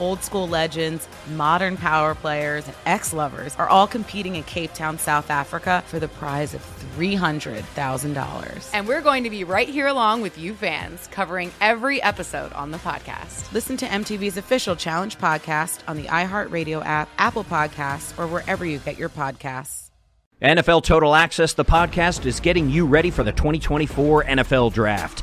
Old school legends, modern power players, and ex lovers are all competing in Cape Town, South Africa for the prize of $300,000. And we're going to be right here along with you fans, covering every episode on the podcast. Listen to MTV's official Challenge podcast on the iHeartRadio app, Apple Podcasts, or wherever you get your podcasts. NFL Total Access, the podcast, is getting you ready for the 2024 NFL Draft.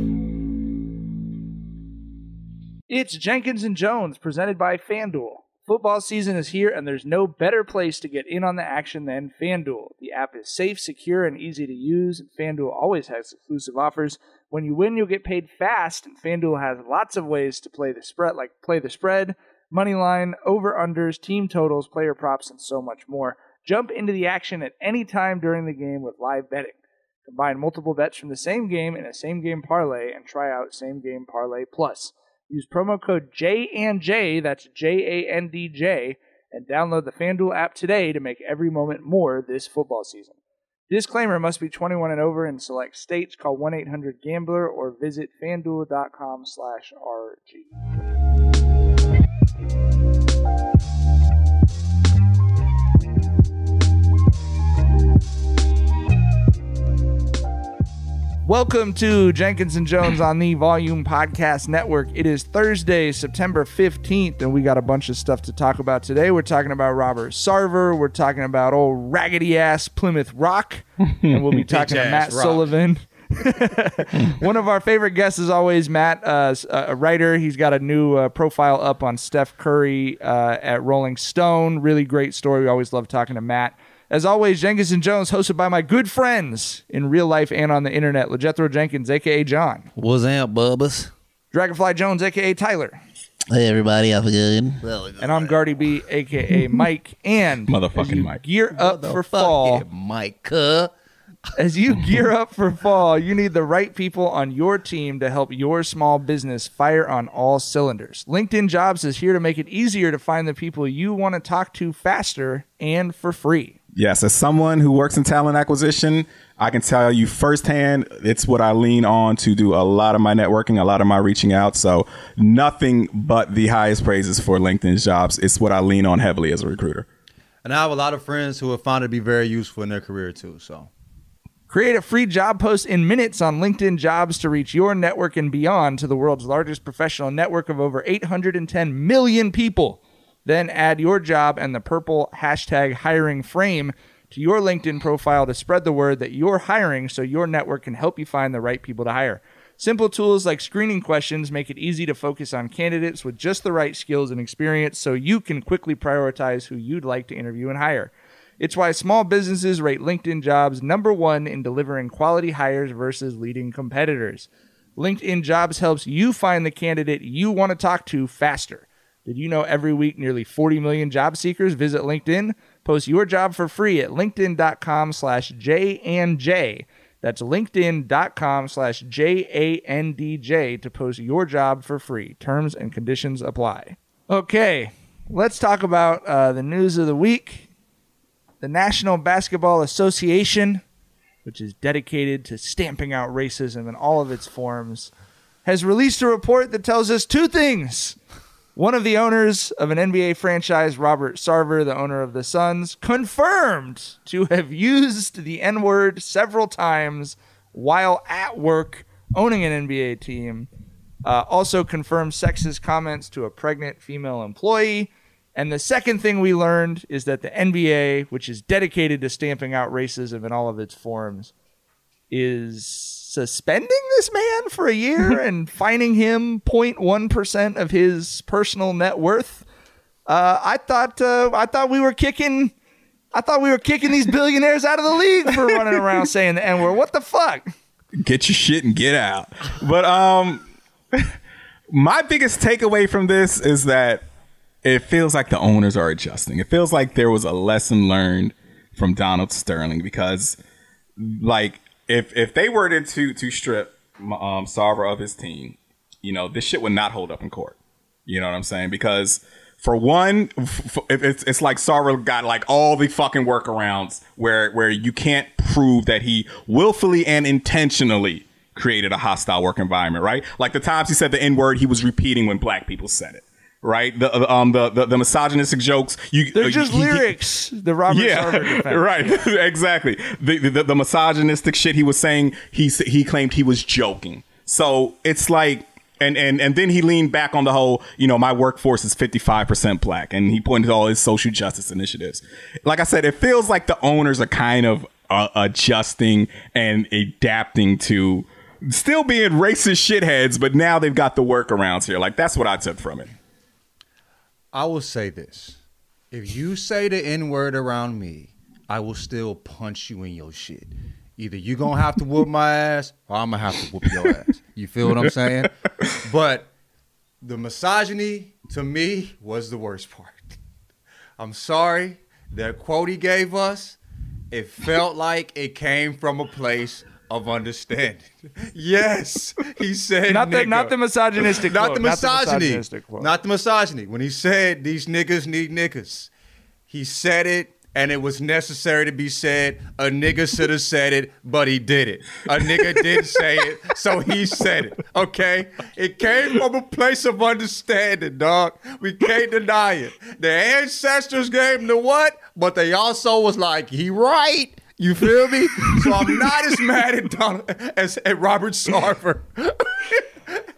It's Jenkins and Jonez presented by FanDuel. Football season is here, and there's no better place to get in on the action than FanDuel. The app is safe, secure, and easy to use, and FanDuel always has exclusive offers. When you win, you'll get paid fast, and FanDuel has lots of ways to play the spread, like play the spread, money line, over unders, team totals, player props, and so much more. Jump into the action at any time during the game with live betting. Combine multiple bets from the same game in a same game parlay and try out same game parlay plus. Use promo code J and J, that's J A N D J, and download the FanDuel app today to make every moment more this football season. Disclaimer must be 21 and over in select states. Call 1-800-GAMBLER or visit fanduel.com slash RG. Welcome to Jenkins and Jonez on the Volume Podcast Network. It is Thursday, September 15th, and we got a bunch of stuff to talk about today. We're talking about Robert Sarver. We're talking about old raggedy ass Plymouth Rock. And we'll be talking to Matt Rock. Sullivan. One of our favorite guests is always Matt, uh, s- a writer. He's got a new uh, profile up on Steph Curry uh, at Rolling Stone. Really great story. We always love talking to Matt. As always, Jenkins and Jonez, hosted by my good friends in real life and on the internet, LeJethro Jenkins, aka John, What's up, Bubbas? Dragonfly Jones, aka Tyler, Hey, everybody, how's it good? and I'm Gardy B, aka Mike. And Motherfucking as you Mike. Gear up for fall. Fuck Mike. As you gear up for fall, you need the right people on your team to help your small business fire on all cylinders. LinkedIn Jobs is here to make it easier to find the people you want to talk to faster and for free. Yes, as someone who works in talent acquisition, I can tell you firsthand, it's what I lean on to do a lot of my networking, a lot of my reaching out. So nothing but the highest praises for LinkedIn jobs. It's what I lean on heavily as a recruiter. And I have a lot of friends who have found it to be very useful in their career too. So Create a free job post in minutes on LinkedIn Jobs to reach your network and beyond to the world's largest professional network of over 810 million people. Then add your job and the purple hashtag hiring frame to your LinkedIn profile to spread the word that you're hiring so your network can help you find the right people to hire. Simple tools like screening questions make it easy to focus on candidates with just the right skills and experience so you can quickly prioritize who you'd like to interview and hire. It's why small businesses rate LinkedIn jobs number one in delivering quality hires versus leading competitors. LinkedIn jobs helps you find the candidate you want to talk to faster. Did you know every week nearly 40 million job seekers visit LinkedIn? Post your job for free at linkedin.com slash J and J. That's linkedin.com slash J A N D J to post your job for free. Terms and conditions apply. Okay, let's talk about uh, the news of the week. The National Basketball Association, which is dedicated to stamping out racism in all of its forms, has released a report that tells us two things. One of the owners of an NBA franchise, Robert Sarver, the owner of the Suns, confirmed to have used the N word several times while at work owning an NBA team. Uh, also confirmed sexist comments to a pregnant female employee. And the second thing we learned is that the NBA, which is dedicated to stamping out racism in all of its forms, is suspending this man for a year and fining him 0.1% of his personal net worth. Uh, I thought uh, I thought we were kicking I thought we were kicking these billionaires out of the league for running around saying the N word. What the fuck? Get your shit and get out. But um my biggest takeaway from this is that it feels like the owners are adjusting. It feels like there was a lesson learned from Donald Sterling because like if if they were to to, strip um, Sarver of his team, you know, this shit would not hold up in court. You know what I'm saying? Because for one, f- f- it's it's like Sarver got like all the fucking workarounds where where you can't prove that he willfully and intentionally created a hostile work environment, right? Like the times he said the N word, he was repeating when black people said it. Right, the the, um the the, the misogynistic jokes. You They're uh, just he- he- lyrics. The Robert yeah, right, exactly. The, the the misogynistic shit he was saying, he he claimed he was joking. So it's like, and and and then he leaned back on the whole, you know, my workforce is fifty five percent black, and he pointed to all his social justice initiatives. Like I said, it feels like the owners are kind of uh, adjusting and adapting to still being racist shitheads, but now they've got the workarounds here. Like that's what I took from it. I will say this. If you say the N word around me, I will still punch you in your shit. Either you're gonna have to whoop my ass or I'm gonna have to whoop your ass. You feel what I'm saying? But the misogyny to me was the worst part. I'm sorry. That quote he gave us, it felt like it came from a place of understanding. Yes, he said Not the- nigga. not the misogynistic not quote, the not the misogynistic quote. not the misogyny. When he said these niggas need niggas, he said it and it was necessary to be said. A nigga should have said it, but he did it. A nigga did say it, so he said it. Okay? It came from a place of understanding, dog. We can't deny it. The ancestors gave him the what, but they also was like, he right. You feel me? So I'm not as mad at Donald as at Robert Sarver.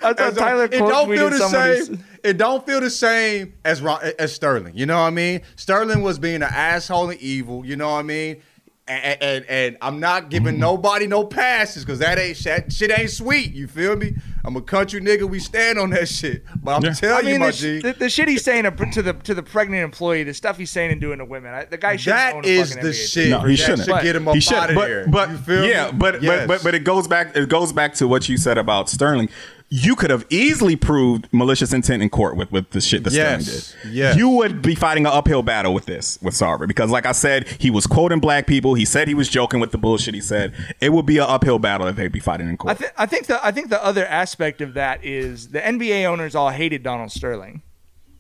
I thought Tyler it don't feel the somebody's- same. It don't feel the same as as Sterling. You know what I mean? Sterling was being an asshole and evil. You know what I mean? And, and, and I'm not giving mm. nobody no passes because that ain't that shit ain't sweet. You feel me? I'm a country nigga. We stand on that shit. But I'm telling I mean, you, my the, G, the, the shit he's saying to to the to the pregnant employee, the stuff he's saying and doing to women, I, the guy should not be. That is the shit. No, he That shouldn't. should get him up he should, outta but, there. But You feel yeah, me? but, Yes. but but but it goes back. It goes back to what you said about Sterling. You could have easily proved malicious intent in court with, with the shit that Yes. Sterling did. Yes. You would be fighting an uphill battle with this with Sarver because, like I said, he was quoting black people. He said he was joking with the bullshit he said. It would be an uphill battle if they'd be fighting in court. I, th- I think the I think the other aspect of that is the NBA owners all hated Donald Sterling,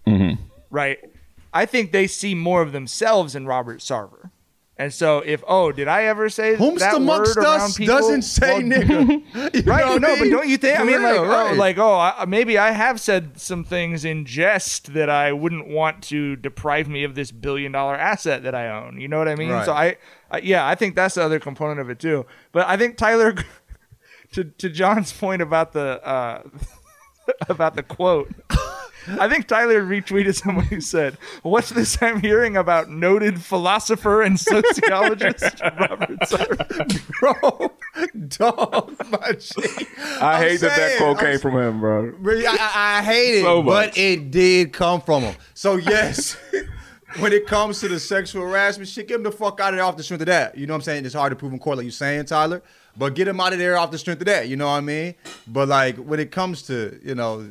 Mhm. right? I think they see more of themselves in Robert Sarver. And so, if oh, did I ever say that amongst word around us people? doesn't say nigga. You right? I no, but don't you think? I mean, like, real, oh, like, oh, I, maybe I have said some things in jest that I wouldn't want to deprive me of this billion dollar asset that I own. You know what I mean? Right. So I, I, yeah, I think that's the other component of it too. But I think Tyler, to to John's point about the uh, about the quote. I think Tyler retweeted someone who said, "What's this I'm hearing about noted philosopher and sociologist Robert Sarver?" bro, dog, my G. I I'm hate that that quote I'm came from him, bro. I, I, I hate it, So but it did come from him. So yes, when it comes to the sexual harassment shit, get him the fuck out of there off the strength of that. You know what I'm saying? It's hard to prove in court, like you're saying, Tyler. But get him out of there off the strength of that. You know what I mean? But like when it comes to, you know,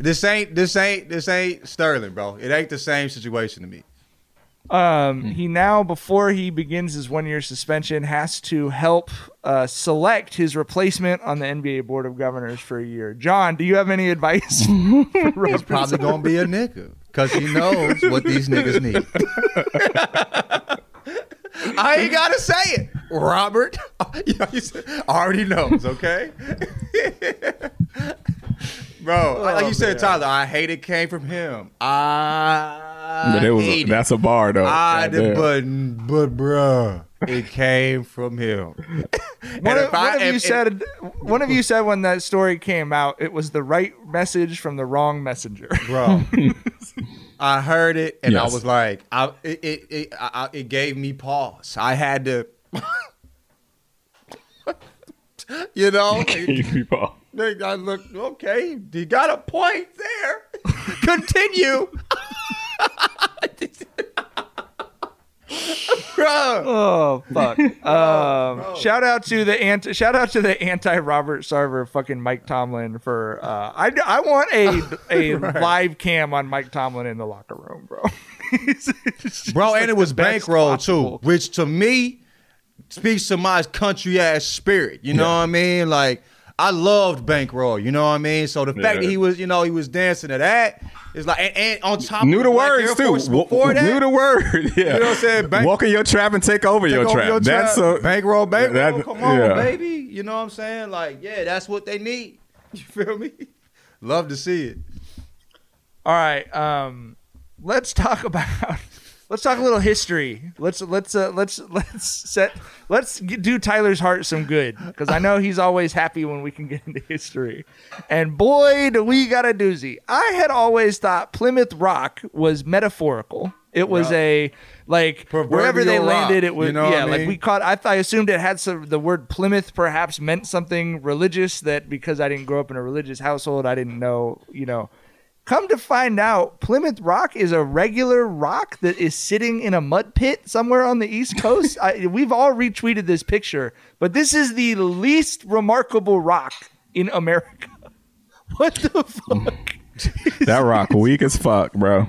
this ain't this ain't this ain't Sterling, bro. It ain't the same situation to me. Um, he now, before he begins his one year suspension, has to help uh, select his replacement on the NBA Board of Governors for a year. John, do you have any advice? He's probably gonna be a nigga because he knows what these niggas need. I ain't gotta say it, Robert. You know, he said- already knows, okay? Bro, like oh, you said, Tyler, I hate it came from him. I But it was hate it. that's a bar though. I Goddamn. did, but but bruh, it came from him. One, And of, I- one of you if- said one of you said when that story came out, it was the right message from the wrong messenger. bro. I heard it and I was like, I it it it, I, I- it gave me pause. I had to, you know. People. I look okay. You got a point there. Continue, bro. Oh fuck! Um, shout out to the anti shout out to the anti Robert Sarver fucking Mike Tomlin for uh, I I want a a live cam on Mike Tomlin in the locker room, bro. It's just bro, like and it was bankroll too, which to me speaks to my country ass spirit. You know what I mean? Like I loved bankroll. You know what I mean? So the fact Yeah. that he was, you know, he was dancing to that is like, and, and on top Knew of the Black words Air too. Force W- Before that, Knew the word. Yeah. You know what I'm saying? Bank- Walk in your trap and take over your over trap. your That's trap. a bankroll, bankroll. that- Come on, yeah. baby. You know what I'm saying? Like, yeah, that's what they need. You feel me? Love to see it. All right, um, let's talk about let's talk a little history. Let's let's uh, let's let's set let's do Tyler's heart some good because I know he's always happy when we can get into history. And boy, do we got a doozy! I had always thought Plymouth Rock was metaphorical. It was a like wherever they Proverbial rock, landed, it was you know yeah. I Like we caught. I, I assumed it had some. The word Plymouth perhaps meant something religious. That because I didn't grow up in a religious household, I didn't know. You know, Come to find out, Plymouth Rock is a regular rock that is sitting in a mud pit somewhere on the East Coast. I, we've all retweeted this picture, but this is the least remarkable rock in America. What the mm. fuck? that rock weak as fuck, bro.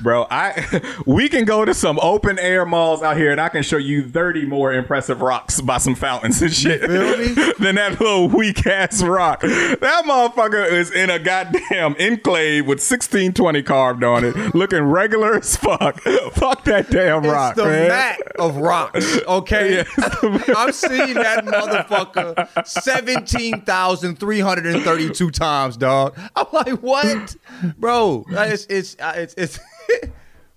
Bro, I we can go to some open air malls out here and I can show you 30 more impressive rocks by some fountains and shit than that little weak ass rock. That motherfucker is in a goddamn enclave with 1620 carved on it, looking regular as fuck. fuck that damn rock, it's the man. mat of rocks, okay? Yeah, I've seen that motherfucker 17,332 times, dog. I'm like, what? Bro, it's, it's, it's, it's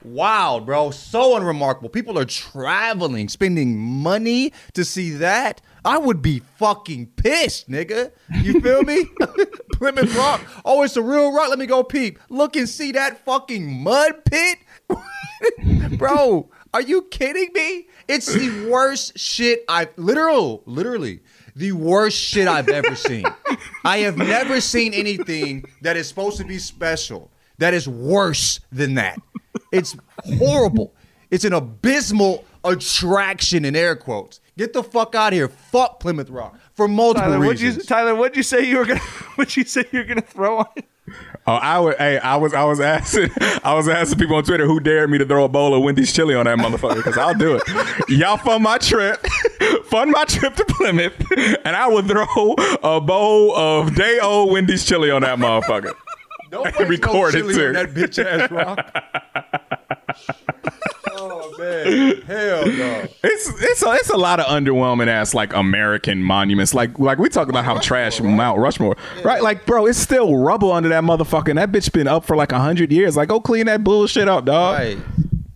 wild, bro. So unremarkable. People are traveling, spending money to see that. I would be fucking pissed, nigga. You feel me? Plymouth Rock. Oh, it's a real rock. Let me go peep. Look and see that fucking mud pit. Bro, are you kidding me? It's the worst shit I've literal, literally, the worst shit I've ever seen. I have never seen anything that is supposed to be special that is worse than that. It's horrible. It's an abysmal attraction in air quotes. Get the fuck out of here. Fuck Plymouth Rock for multiple Tyler, what'd you, reasons. Tyler, what'd you say you were gonna? What'd you say you were gonna throw on? Oh, I would. Hey, I was. I was asking. I was asking people on Twitter who dared me to throw a bowl of Wendy's chili on that motherfucker because I'll do it. Y'all fund my trip, fund my trip to Plymouth, and I would throw a bowl of day old Wendy's chili on that motherfucker. And waste no it too. that bitch ass rock. oh man, hell no. It's it's a, it's a lot of underwhelming ass like American monuments. Like like we talk about how trash Mount Rushmore, right? Like bro, it's still rubble under that motherfucker. That bitch been up for like a hundred years. Like go clean that bullshit up, dog. Right.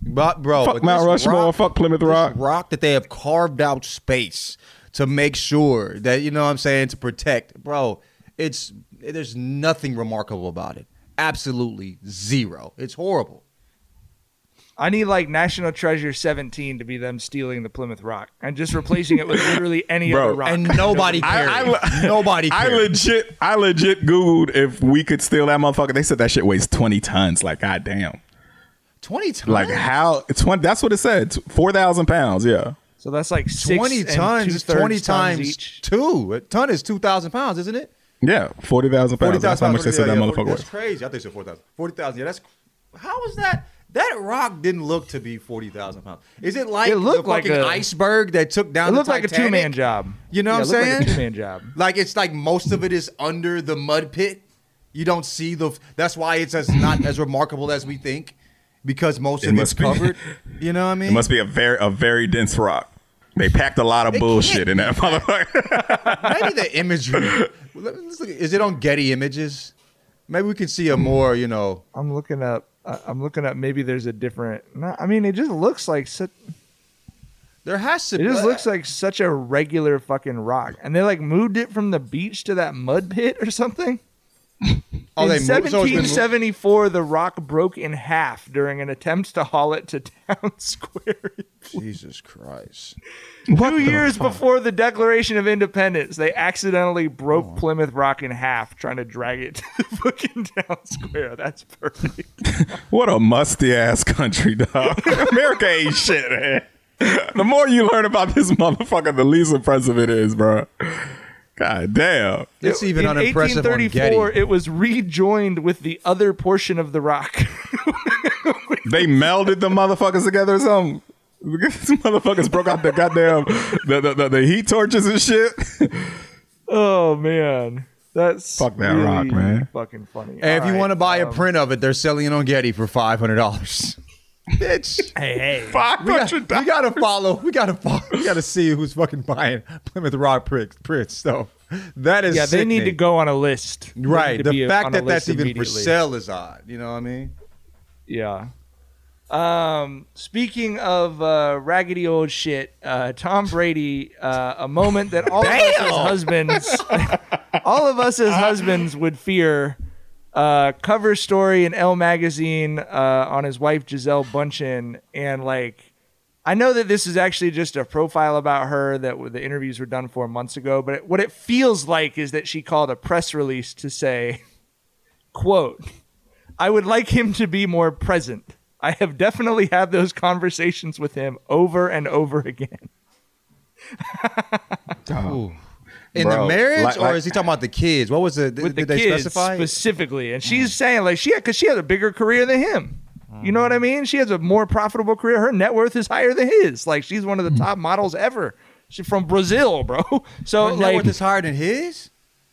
But bro, Fuck Mount Rushmore, fuck Plymouth Rock. rock that they have carved out space to make sure that you know what I'm saying to protect, bro. It's there's nothing remarkable about it. Absolutely zero. It's horrible. I need like National Treasure 17 to be them stealing the Plymouth Rock and just replacing it with literally any Bro. other rock. And nobody cares. I- nobody I legit, I legit googled if we could steal that motherfucker. They said that shit weighs twenty tons. Like, goddamn. Twenty tons. Like how? Twenty. That's what it said. Four thousand pounds. Yeah. So that's like six twenty and tons is two-thirds twenty tons times each. two. A ton is two thousand pounds, isn't it? Yeah. Forty thousand pounds. That's how much they said that motherfucker That's was. crazy. I think it's four thousand. Forty thousand. Yeah, that's how is that? That rock didn't look to be forty thousand pounds. Is it like It looked the like fucking a- iceberg that took down? It the looked like a two man job. You know Yeah, what I'm saying? Like a two man job. Like it's like most of it is under the mud pit. You don't see the. That's why it's as not as remarkable as we think, because most It of it's be- covered. You know what I mean? It must be a very a very dense rock. They packed a lot of It bullshit in that motherfucker. Maybe the imagery. Let's look- Is it on Getty Images? Maybe we can see a more, you know. I'm looking up. I- I'm looking up. Maybe there's a different. No, I mean, it just looks like such. There has to. It just looks like such a regular fucking rock, and they like moved it from the beach to that mud pit or something. Oh, in they moved- so oh, it's been moved? 1774, the rock broke in half during an attempt to haul it to town square. Jesus Christ! Two years before the Declaration of Independence, they accidentally broke Oh. Plymouth Rock in half trying to drag it to the fucking town square. That's perfect. what a musty ass country, dog. America ain't shit, man. The more you learn about this motherfucker, the least impressive it is, bro. God damn. It's even in unimpressive on 1834, Getty. it was rejoined with the other portion of the rock. They melded the motherfuckers together or something. These motherfuckers broke out the goddamn the, the, the, the heat torches and shit. oh man, that's Fuck that really rock, man. Fucking funny. And if you want to buy um, a print of it, they're selling it on Getty for five hundred dollars. Bitch, hey, hey, Five we, got, hundred we gotta follow. We gotta follow. We gotta see who's fucking buying Plymouth Rock prints. prints though. That is yeah, they need to go on a list. Right. The fact that that's even for sale is odd. You know what I mean? Yeah. Um, speaking of uh, raggedy old shit, uh, Tom Brady, uh, a moment that all of us as husbands, all of us as husbands would fear. Uh, cover story in Elle magazine uh, on his wife Gisele Bundchen, and like, I know that this is actually just a profile about her that w- the interviews were done for months ago, but it, what it feels like is that she called a press release to say, "quote." I would like him to be more present. I have definitely had those conversations with him over and over again. In Bro, the marriage, like- or is he talking about the kids? What was it? Did, with the did they kids specify? specifically, and she's saying like she because she has a bigger career than him. You know what I mean? She has a more profitable career. Her net worth is higher than his. Like she's one of the hmm. top models ever. She's from Brazil, bro. So Her net like worth is higher than his.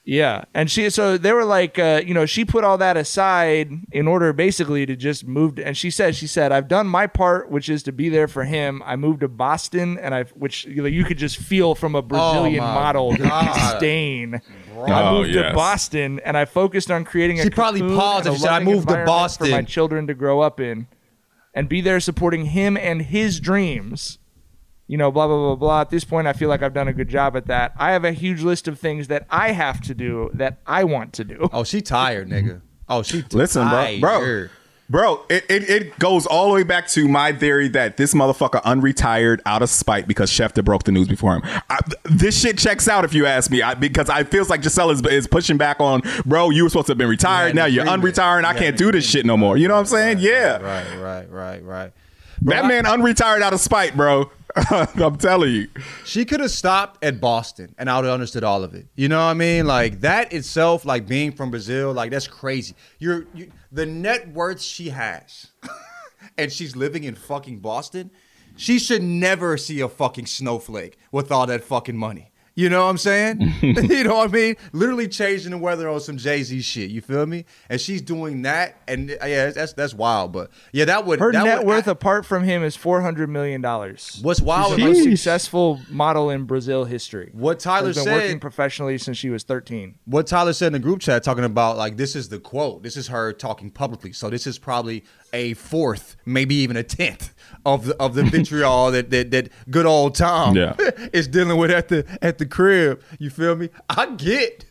Yeah, and she so they were like, uh, you know, she put all that aside in order basically to just move. To, and she said, she said, I've done my part, which is to be there for him. I moved to Boston, and I, which you, know, you could just feel from a Brazilian my model the God. disdain. I Oh, moved to. Boston, and I focused on creating a. She probably paused and she said, "I moved to Boston." for my children to grow up in, and be there supporting him and his dreams." You know, blah, blah, blah, blah. At this point, I feel like I've done a good job at that. I have a huge list of things that I have to do that I want to do. Oh, she tired, nigga. Oh, she Listen, bro, tired. bro, bro. It, it it goes all the way back to my theory that this motherfucker unretired out of spite because Schefter broke the news before him. I, this shit checks out if you ask me, I, because I feels like Gisele is, is pushing back on, bro. You were supposed to have been retired. had now you're agreement. unretired. I can't do this shit no more. You know what I'm saying? yeah, Right, right, right, right. that man unretired out of spite, bro. I'm telling you. She could have stopped at Boston and I would have understood all of it. You know what I mean? Like that itself, like being from Brazil, like that's crazy. You're you, the net worth she has, and she's living in fucking Boston. She should never see a fucking snowflake with all that fucking money. You know what I'm saying? you know what I mean? Literally changing the weather on some Jay Z shit. You feel me? And she's doing that, and yeah, that's that's wild. But yeah, that would Her that net would- worth, apart from him, is four hundred million dollars. What's wild She's the most successful model in Brazil history. What Tyler Has been said- working professionally since she was thirteen. what Tyler said in the group chat talking about like this is the quote. This is her talking publicly. So this is probably a fourth, maybe even a tenth of the of the vitriol that that that good old Tom Yeah. is dealing with at the at the crib. You feel me? I get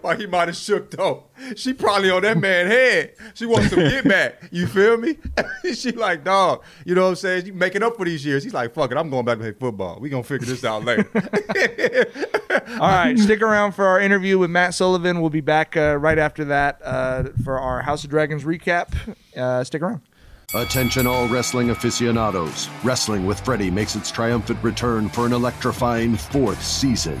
why he might have shook though. She probably on that man head. She wants some get back. You feel me? she like, dog, you know what I'm saying? You making up for these years. He's like, fuck it, I'm going back to play football. We gonna figure this out later. All right, stick around for our interview with Matt Sullivan. We'll be back uh, right after that uh, for our House of Dragons recap. Uh, stick around. Attention, all wrestling aficionados. Wrestling with Freddie makes its triumphant return for an electrifying fourth season.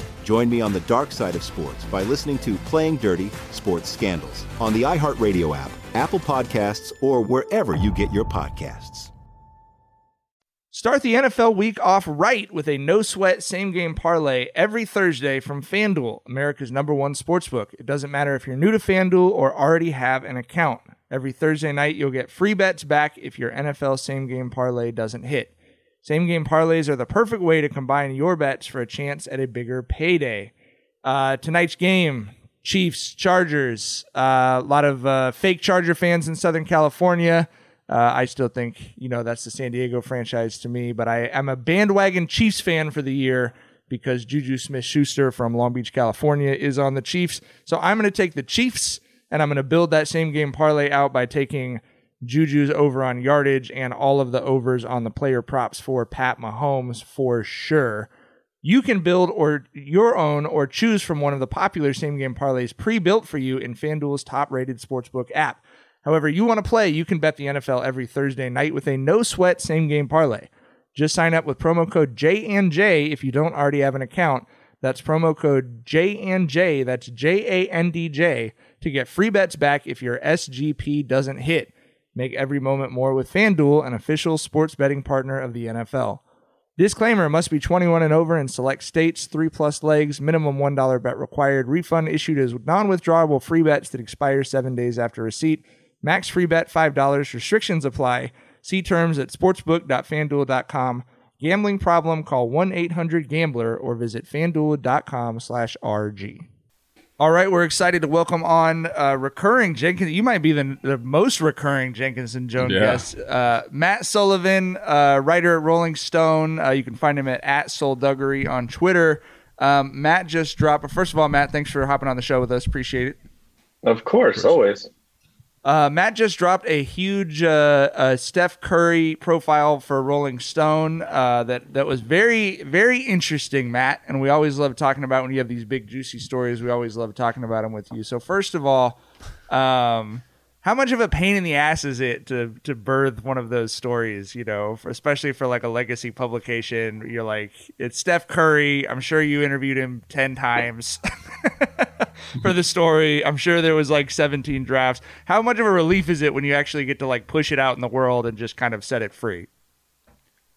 Join me on the dark side of sports by listening to Playing Dirty Sports Scandals on the iHeartRadio app, Apple Podcasts, or wherever you get your podcasts. Start the NFL week off right with a no sweat same game parlay every Thursday from FanDuel, America's number one sportsbook. It doesn't matter if you're new to FanDuel or already have an account. Every Thursday night, you'll get free bets back if your NFL same game parlay doesn't hit. Same game parlays are the perfect way to combine your bets for a chance at a bigger payday. Uh, tonight's game Chiefs, Chargers, uh, a lot of uh, fake Charger fans in Southern California. Uh, I still think, you know, that's the San Diego franchise to me, but I am a bandwagon Chiefs fan for the year because Juju Smith Schuster from Long Beach, California is on the Chiefs. So I'm going to take the Chiefs and I'm going to build that same game parlay out by taking Juju's over on yardage and all of the overs on the player props for Pat Mahomes for sure. You can build or your own or choose from one of the popular same game parlays pre-built for you in FanDuel's top-rated sportsbook app. However, you want to play, you can bet the NFL every Thursday night with a no sweat same game parlay. Just sign up with promo code JNJ if you don't already have an account. That's promo code JNJ, that's J A N D J, to get free bets back if your SGP doesn't hit. Make every moment more with FanDuel, an official sports betting partner of the NFL. Disclaimer must be 21 and over in select states, three plus legs, minimum $1 bet required. Refund issued as non withdrawable free bets that expire seven days after receipt. Max free bet $5. Restrictions apply. See terms at sportsbook.fanduel.com. Gambling problem, call 1 800 Gambler or visit fanduel.com slash RG. All right, we're excited to welcome on uh, recurring Jenkins. You might be the, the most recurring Jenkins and Jonez Yeah. guest. Uh, Matt Sullivan, uh, writer at Rolling Stone. Uh, you can find him at, at Solduggery on Twitter. Um, Matt just dropped. First of all, Matt, thanks for hopping on the show with us. Appreciate it. Of course, always. Uh, Matt just dropped a huge uh, uh, Steph Curry profile for Rolling Stone uh, that that was very very interesting, Matt. And we always love talking about when you have these big juicy stories. We always love talking about them with you. So first of all, um, how much of a pain in the ass is it to to birth one of those stories? You know, for, especially for like a legacy publication. You're like, it's Steph Curry. I'm sure you interviewed him ten times. for the story. I'm sure there was like 17 drafts. How much of a relief is it when you actually get to like push it out in the world and just kind of set it free?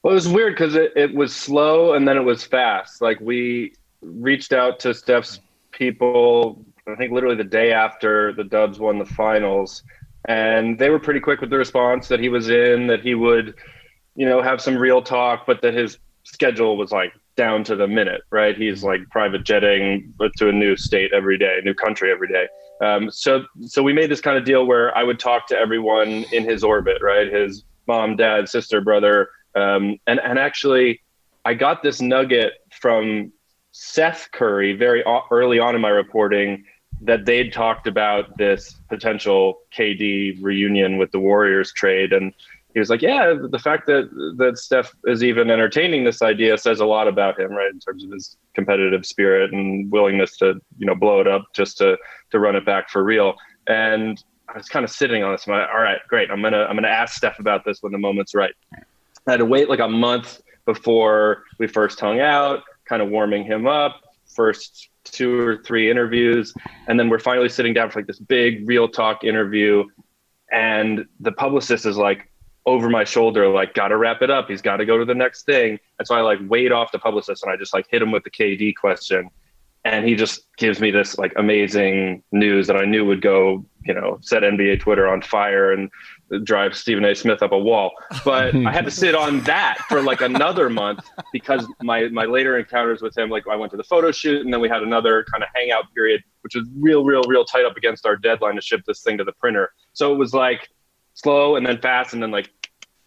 Well, it was weird because it, it was slow and then it was fast. Like we reached out to Steph's people, I think literally the day after the Dubs won the finals, and they were pretty quick with the response that he was in, that he would, you know, have some real talk, but that his schedule was like down to the minute, right? He's like private jetting to a new state every day, new country every day. Um, so, so we made this kind of deal where I would talk to everyone in his orbit, right? His mom, dad, sister, brother, um, and and actually, I got this nugget from Seth Curry very early on in my reporting that they'd talked about this potential KD reunion with the Warriors trade, and he was like, "Yeah, the fact that that Steph is even entertaining this idea says a lot about him, right? In terms of his competitive spirit and willingness to, you know, blow it up just to to run it back for real." And I was kind of sitting on this. I'm like, "All right, great. I'm gonna I'm gonna ask Steph about this when the moment's right." I had to wait like a month before we first hung out, kind of warming him up. First two or three interviews, and then we're finally sitting down for like this big real talk interview. And the publicist is like over my shoulder, like, gotta wrap it up. He's got to go to the next thing. And so I like wait off the publicist and I just like hit him with the KD question. And he just gives me this like amazing news that I knew would go, you know, set NBA Twitter on fire and drive Stephen A. Smith up a wall. But I had to sit on that for like another month because my my later encounters with him, like I went to the photo shoot and then we had another kind of hangout period, which was real, real, real tight up against our deadline to ship this thing to the printer. So it was like slow and then fast and then like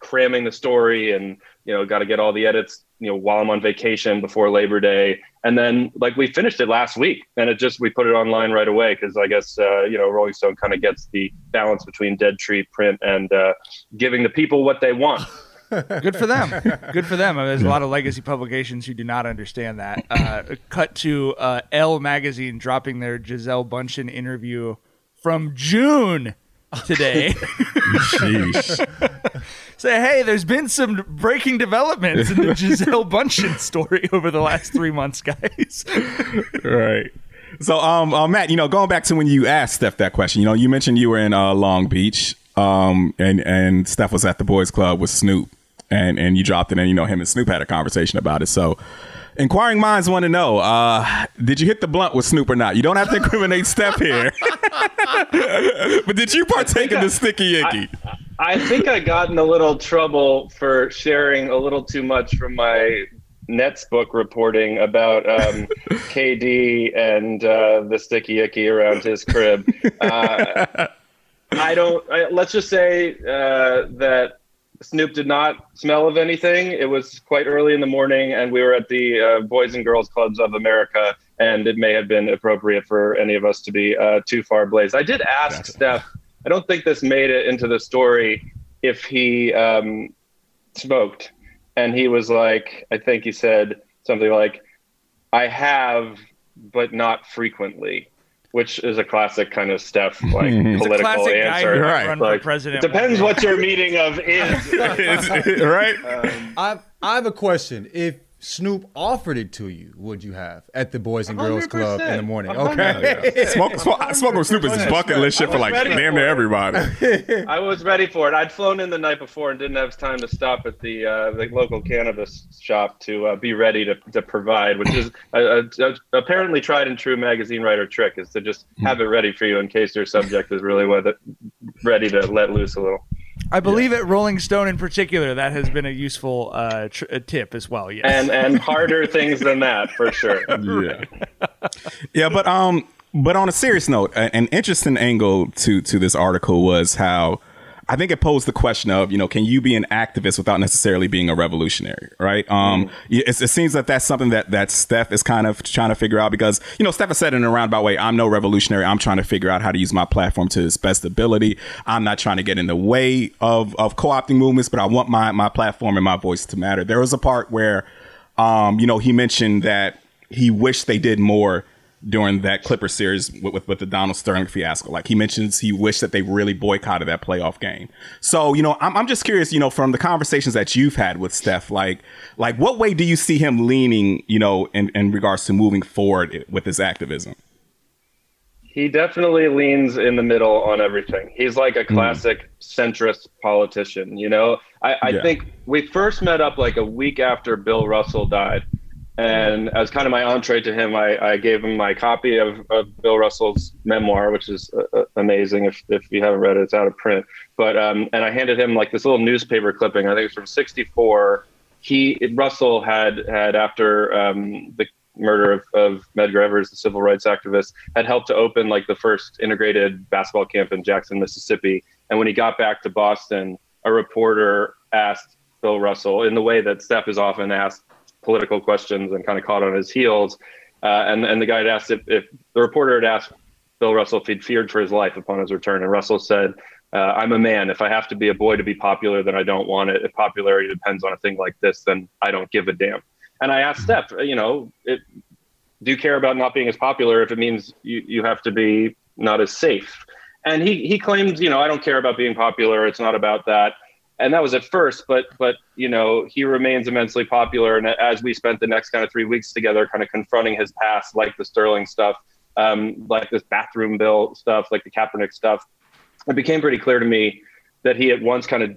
cramming the story and you know got to get all the edits you know while i'm on vacation before labor day and then like we finished it last week and it just we put it online right away because i guess uh, you know rolling stone kind of gets the balance between dead tree print and uh, giving the people what they want Good for them. Good for them. There's a lot of legacy publications who do not understand that. Uh, cut to uh, Elle magazine dropping their Gisele Bundchen interview from June today. Say, hey, there's been some breaking developments in the Gisele Bundchen story over the last three months, guys. right. So, um, uh, Matt, you know, going back to when you asked Steph that question, you know, you mentioned you were in uh, Long Beach, um, and and Steph was at the boys' club with Snoop, and and you dropped it, and you know, him and Snoop had a conversation about it. So, inquiring minds want to know: uh, Did you hit the blunt with Snoop or not? You don't have to incriminate Steph here, but did you partake in the sticky icky? I, I think I got in a little trouble for sharing a little too much from my Nets book reporting about um, KD and uh, the sticky icky around his crib. Uh, I don't. I, let's just say uh, that Snoop did not smell of anything. It was quite early in the morning, and we were at the uh, Boys and Girls Clubs of America, and it may have been appropriate for any of us to be uh, too far blazed. I did ask gotcha. Steph. I don't think this made it into the story if he um, smoked, and he was like, I think he said something like, "I have, but not frequently." Which is a classic kind of Steph like political answer. right. Like, president. Depends what your meeting of is. right. Um, I I have a question. If Snoop offered it to you, would you have at the Boys and Girls Club in the morning? Okay. Smoke, smoke, smoke with Snoop is bucket list shit for like damn near everybody. I was ready for it. I'd flown in the night before and didn't have time to stop at the uh, the local cannabis shop to uh, be ready to, to provide, which is a, a, a apparently tried and true magazine writer trick, is to just have it ready for you in case your subject is really ready to let loose a little. I believe at Rolling Stone in particular, that has been a useful uh, tr- a tip as well. Yes, and and harder things than that for sure. Yeah, yeah, but um, but on a serious note, an interesting angle to to this article was how I think it posed the question of, you know, can you be an activist without necessarily being a revolutionary, right? Um, mm. it, it, seems that that's something that that Steph is kind of trying to figure out because, you know, Steph has said in a roundabout way, I'm no revolutionary. I'm trying to figure out how to use my platform to its best ability. I'm not trying to get in the way of of co-opting movements, but I want my my platform and my voice to matter. There was a part where, um, you know, he mentioned that he wished they did more during that Clipper series with, with, with, the Donald Sterling fiasco. Like he mentions, he wished that they really boycotted that playoff game. So, you know, I'm, I'm just curious, you know, from the conversations that you've had with Steph, like, like what way do you see him leaning, you know, in, in regards to moving forward with his activism? He definitely leans in the middle on everything. He's like a hmm. classic centrist politician. You know, I, I Yeah. think we first met up like a week after Bill Russell died. And as kind of my entree to him, I, I gave him my copy of, of Bill Russell's memoir, which is uh, uh, amazing. If, if you haven't read it, it's out of print. But um, and I handed him like this little newspaper clipping. I think it's from '64. He Russell had had after um, the murder of, of Medgar Evers, the civil rights activist, had helped to open like the first integrated basketball camp in Jackson, Mississippi. And when he got back to Boston, a reporter asked Bill Russell in the way that Steph is often asked political questions and kind of caught on his heels. Uh, and and the guy had asked if, if the reporter had asked Bill Russell if he'd feared for his life upon his return, and Russell said, uh, "I'm a man. If I have to be a boy to be popular, then I don't want it. If popularity depends on a thing like this, then I don't give a damn." And I asked Steph, you know, it, do you care about not being as popular if it means you, you have to be not as safe? And he he claimed, you know, I don't care about being popular. It's not about that. And that was at first, but but you know he remains immensely popular. And as we spent the next kind of three weeks together, kind of confronting his past, like the Sterling stuff, um, like this bathroom bill stuff, like the Kaepernick stuff, it became pretty clear to me that he at once kind of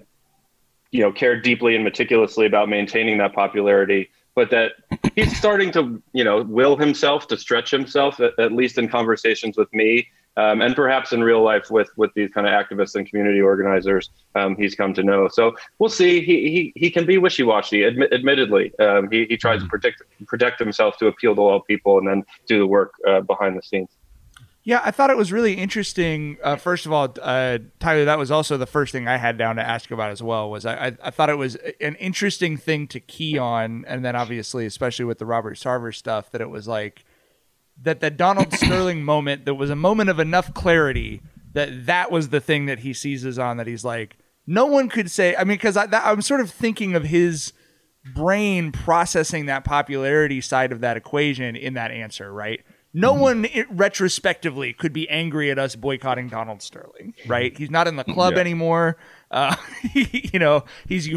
you know cared deeply and meticulously about maintaining that popularity but that he's starting to you know will himself to stretch himself at, at least in conversations with me um, and perhaps in real life with with these kind of activists and community organizers um, he's come to know so we'll see he he, he can be wishy-washy admi- admittedly um, he, he tries to protect protect himself to appeal to all people and then do the work uh, behind the scenes Yeah, I thought it was really interesting. Uh, first of all, uh, Tyler, that was also the first thing I had down to ask about as well. Was I, I, I thought it was an interesting thing to key on, and then obviously, especially with the Robert Sarver stuff, that it was like that the Donald Sterling moment. That was a moment of enough clarity that that was the thing that he seizes on. That he's like, no one could say. I mean, because I'm sort of thinking of his brain processing that popularity side of that equation in that answer, right? No mm-hmm. one i- retrospectively could be angry at us boycotting Donald Sterling, mm-hmm. right? He's not in the club Yeah. anymore. Uh, you know, he's,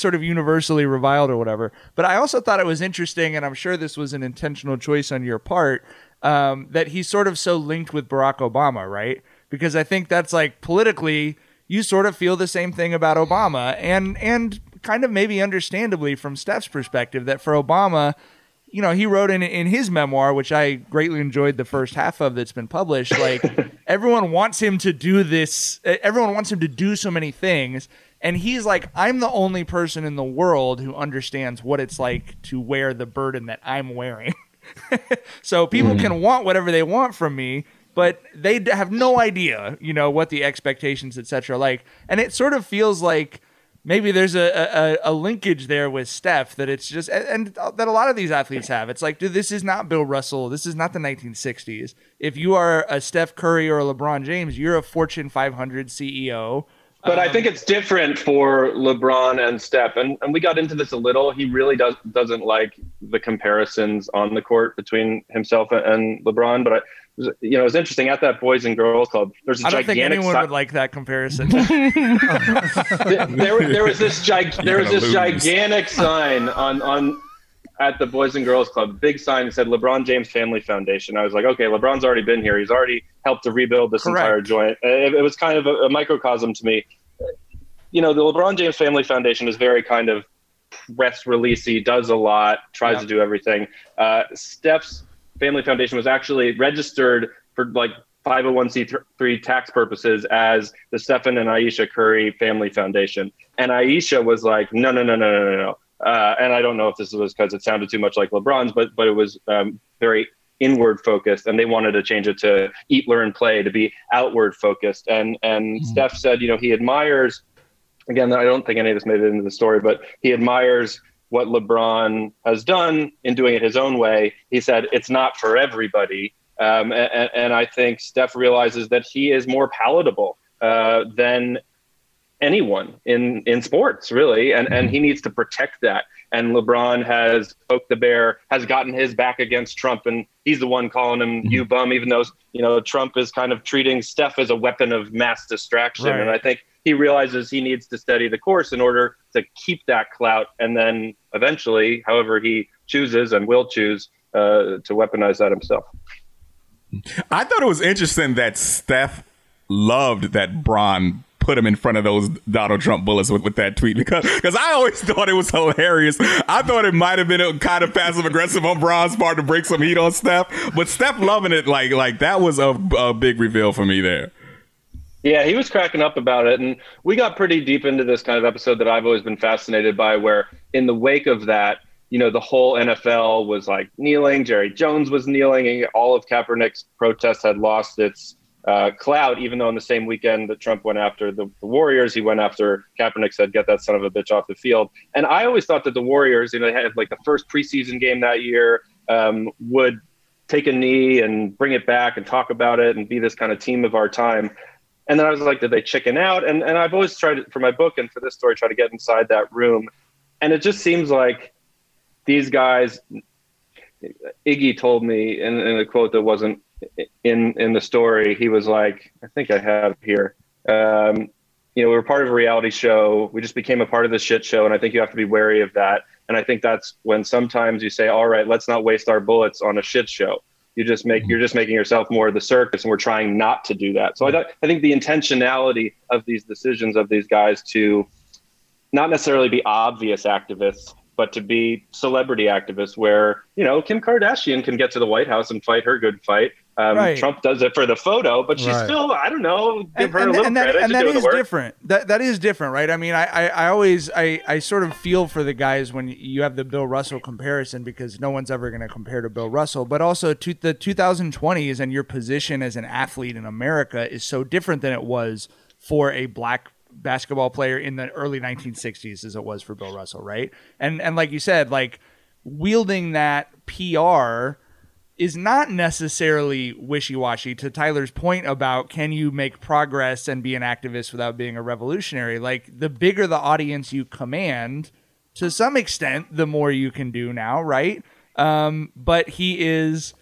sort of universally reviled or whatever. But I also thought it was interesting, and I'm sure this was an intentional choice on your part, um, that he's sort of so linked with Barack Obama, right? Because I think that's like politically, you sort of feel the same thing about Obama, and and kind of maybe understandably from Steph's perspective that for Obama, you know, he wrote in in his memoir, which I greatly enjoyed the first half of that's been published. Like everyone wants him to do this. Everyone wants him to do so many things, and he's like, I'm the only person in the world who understands what it's like to wear the burden that I'm wearing. so people mm-hmm. can want whatever they want from me, but they have no idea, you know, what the expectations, etc. Are like. And it sort of feels like maybe there's a, a, a linkage there with Steph that it's just and, and that a lot of these athletes have. It's like, dude, this is not Bill Russell. This is not the 1960s. If you are a Steph Curry or a LeBron James, you're a Fortune 500 CEO. But I think it's different for LeBron and Steph, and, and we got into this a little. He really does doesn't like the comparisons on the court between himself and LeBron. But I, you know, it was interesting at that Boys and Girls Club. There's a I don't think anyone si- would like that comparison. there, there was this gig, there was this lose. gigantic sign on on at the Boys and Girls Club, big sign that said LeBron James Family Foundation. I was like, okay, LeBron's already been here. He's already helped to rebuild this Correct. entire joint. It, it was kind of a, a microcosm to me. You know, the LeBron James Family Foundation is very kind of press releasey, does a lot, tries to do everything. Uh, Steph's Family Foundation was actually registered for like 501c3 tax purposes as the Stephen and Ayesha Curry Family Foundation. And Ayesha was like, no, no, no, no, no, no, no. Uh, and I don't know if this was because it sounded too much like LeBron's, but but it was um, very inward focused, and they wanted to change it to eat, learn, play to be outward focused. And and Steph said, you know, he admires again, I don't think any of this made it into the story, but he admires what LeBron has done in doing it his own way. He said it's not for everybody. Um, and, and I think Steph realizes that he is more palatable uh, than anyone in, in sports, really. And, and he needs to protect that. And LeBron has poked the bear, has gotten his back against Trump, and he's the one calling him you bum, even though you know Trump is kind of treating Steph as a weapon of mass distraction. Right. And I think he realizes he needs to steady the course in order to keep that clout, and then eventually, however he chooses and will choose, uh, to weaponize that himself. I thought it was interesting that Steph loved that Bron put him in front of those Donald Trump bullets with, with that tweet because because I always thought it was hilarious. I thought it might have been a kind of passive aggressive on Bron's part to break some heat on Steph, but Steph loving it like like that was a, a big reveal for me there. Yeah, he was cracking up about it. And we got pretty deep into this kind of episode that I've always been fascinated by, where in the wake of that, you know, the whole NFL was like kneeling. Jerry Jones was kneeling, and all of Kaepernick's protest had lost its uh, clout, even though in the same weekend that Trump went after the, the, Warriors, he went after Kaepernick said, get that son of a bitch off the field. And I always thought that the Warriors, you know, they had like the first preseason game that year, um, would take a knee and bring it back and talk about it and be this kind of team of our time. And then I was like, did they chicken out? And and I've always tried for my book and for this story, try to get inside that room. And it just seems like these guys. Iggy told me in, in a quote that wasn't in in the story. He was like, I think I have here. Um, you know, we were part of a reality show. We just became a part of the shit show, and I think you have to be wary of that. And I think that's when sometimes you say, "All right, let's not waste our bullets on a shit show." You just make you're just making yourself more of the circus and we're trying not to do that. So I, I think the intentionality of these decisions of these guys to not necessarily be obvious activists but to be celebrity activists where you know kim kardashian can get to the white house and fight her good fight um, right. Trump does it for the photo, but she's right. still, I don't know, give and, her and, a little and that, credit. And that is different. That that is different, right? I mean, I, I, I, always I, I sort of feel for the guys when you have the Bill Russell comparison because no one's ever going to compare to Bill Russell, but also to the 2020s and your position as an athlete in America is so different than it was for a black basketball player in the early 1960s as it was for Bill Russell, right? And and like you said, like wielding that PR is not necessarily wishy-washy to Tyler's point about can you make progress and be an activist without being a revolutionary like the bigger the audience you command to some extent the more you can do now right? Um, but he is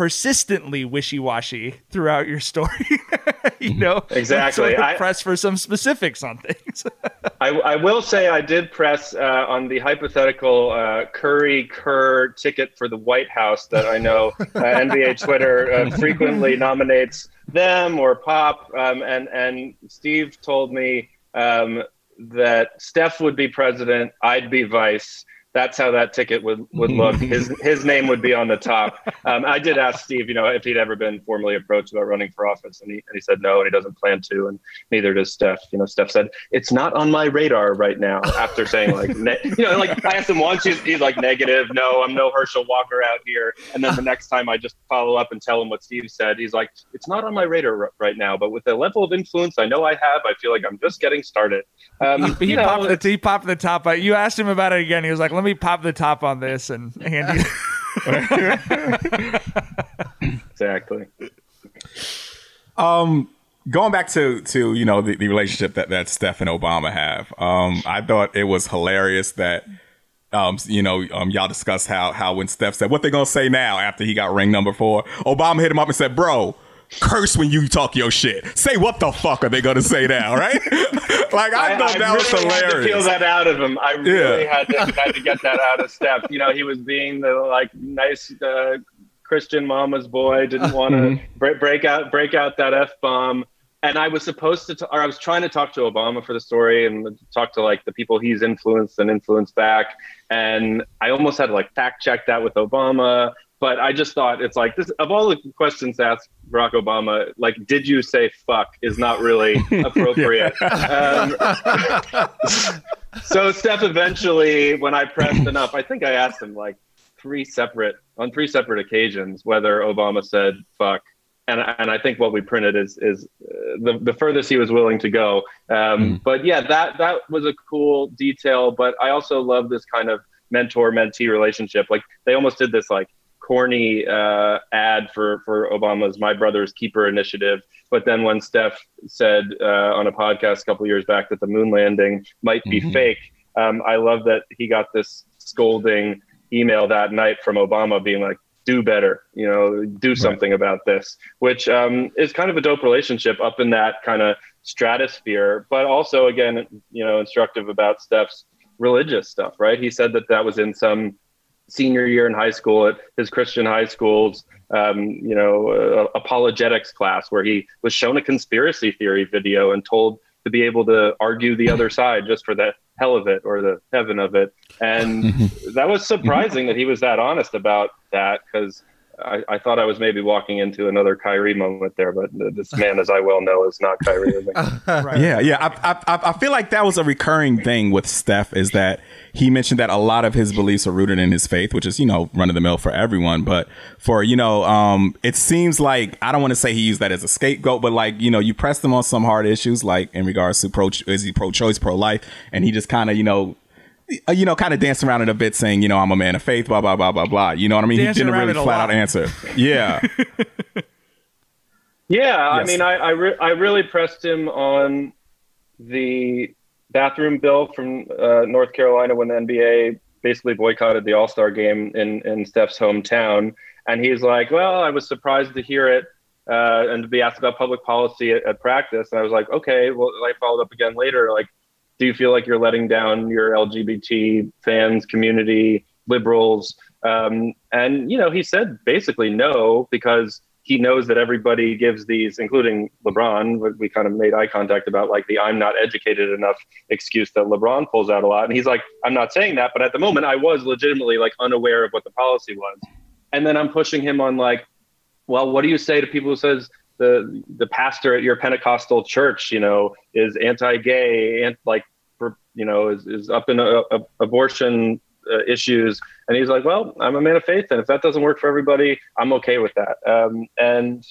persistently wishy-washy throughout your story you know? Exactly. I press for some specifics on things. I, I, will say i did press uh, on the hypothetical uh, curry kerr ticket for the white house that i know uh, nba twitter uh, frequently nominates them or pop um, and and steve told me um, that steph would be president i'd be vice that's how that ticket would, would look. His his name would be on the top. Um, I did ask Steve, you know, if he'd ever been formally approached about running for office, and he, and he said no, and he doesn't plan to, and neither does Steph. You know, Steph said it's not on my radar right now. After saying like, ne- you know, like I asked him once, he's, he's like negative, no, I'm no Herschel Walker out here, and then the next time I just follow up and tell him what Steve said, he's like, it's not on my radar r- right now, but with the level of influence I know I have, I feel like I'm just getting started. Um, he, he popped the he popped the top. You asked him about it again. He was like, let me pop the top on this and hand you. exactly. Um, going back to to you know the, the relationship that that Steph and Obama have. Um, I thought it was hilarious that. Um, you know, um, y'all discussed how how when Steph said what they gonna say now after he got ring number four, Obama hit him up and said, "Bro, curse when you talk your shit. Say what the fuck are they gonna say now, right? like I, I thought I that really was hilarious. Had to feel that out of him. I really yeah. had to had to get that out of Steph. You know, he was being the like nice uh, Christian mama's boy. Didn't want to mm-hmm. break, break out break out that f bomb. And I was supposed to, t- or I was trying to talk to Obama for the story and talk to like the people he's influenced and influenced back. And I almost had to like fact check that with Obama but I just thought it's like this of all the questions asked Barack Obama, like, did you say fuck is not really appropriate. um, so Steph eventually, when I pressed enough, I think I asked him like three separate on three separate occasions whether Obama said fuck. And, and I think what we printed is is uh, the, the furthest he was willing to go. Um, mm. But yeah, that that was a cool detail. But I also love this kind of mentor mentee relationship. Like they almost did this like corny uh, ad for for Obama's My Brother's Keeper initiative. But then when Steph said uh, on a podcast a couple years back that the moon landing might be mm-hmm. fake, um, I love that he got this scolding email that night from Obama being like, "Do better, you know, do something right. about this," which um, is kind of a dope relationship up in that kind of stratosphere, but also again, you know, instructive about Steph's religious stuff. Right? He said that that was in some senior year in high school at his Christian high school's, um, you know, uh, apologetics class where he was shown a conspiracy theory video and told to be able to argue the other side just for the hell of it or the heaven of it. And that was surprising that he was that honest about that because I, I, thought I was maybe walking into another Kyrie moment there, but this man, as I well know, is not Kyrie. right. Yeah, yeah. I, I, I feel like that was a recurring thing with Steph is that he mentioned that a lot of his beliefs are rooted in his faith, which is you know run of the mill for everyone. But for you know, um, it seems like I don't want to say he used that as a scapegoat, but like you know, you pressed him on some hard issues, like in regards to pro is he pro choice, pro life, and he just kind of you know you know, kind of dancing around it a bit, saying, you know, I'm a man of faith, blah blah blah blah blah. You know what I mean? Dancing he didn't really flat out answer. Yeah. yeah, I mean, I I, re- I, really pressed him on the bathroom bill from uh, North Carolina when the NBA basically boycotted the All Star game in in Steph's hometown, and he's like, well, I was surprised to hear it. Uh, and to be asked about public policy at, at practice, and I was like, okay. Well, I followed up again later, like, do you feel like you're letting down your LGBT fans, community, liberals? Um, and you know, he said basically no because he knows that everybody gives these, including LeBron. We kind of made eye contact about like the "I'm not educated enough" excuse that LeBron pulls out a lot, and he's like, "I'm not saying that," but at the moment, I was legitimately like unaware of what the policy was. And then I'm pushing him on like, well, what do you say to people who says the the pastor at your Pentecostal church, you know, is anti-gay and like you know is, is up in a, a, abortion uh, issues, and he's like, well, I'm a man of faith, and if that doesn't work for everybody, I'm okay with that. Um, and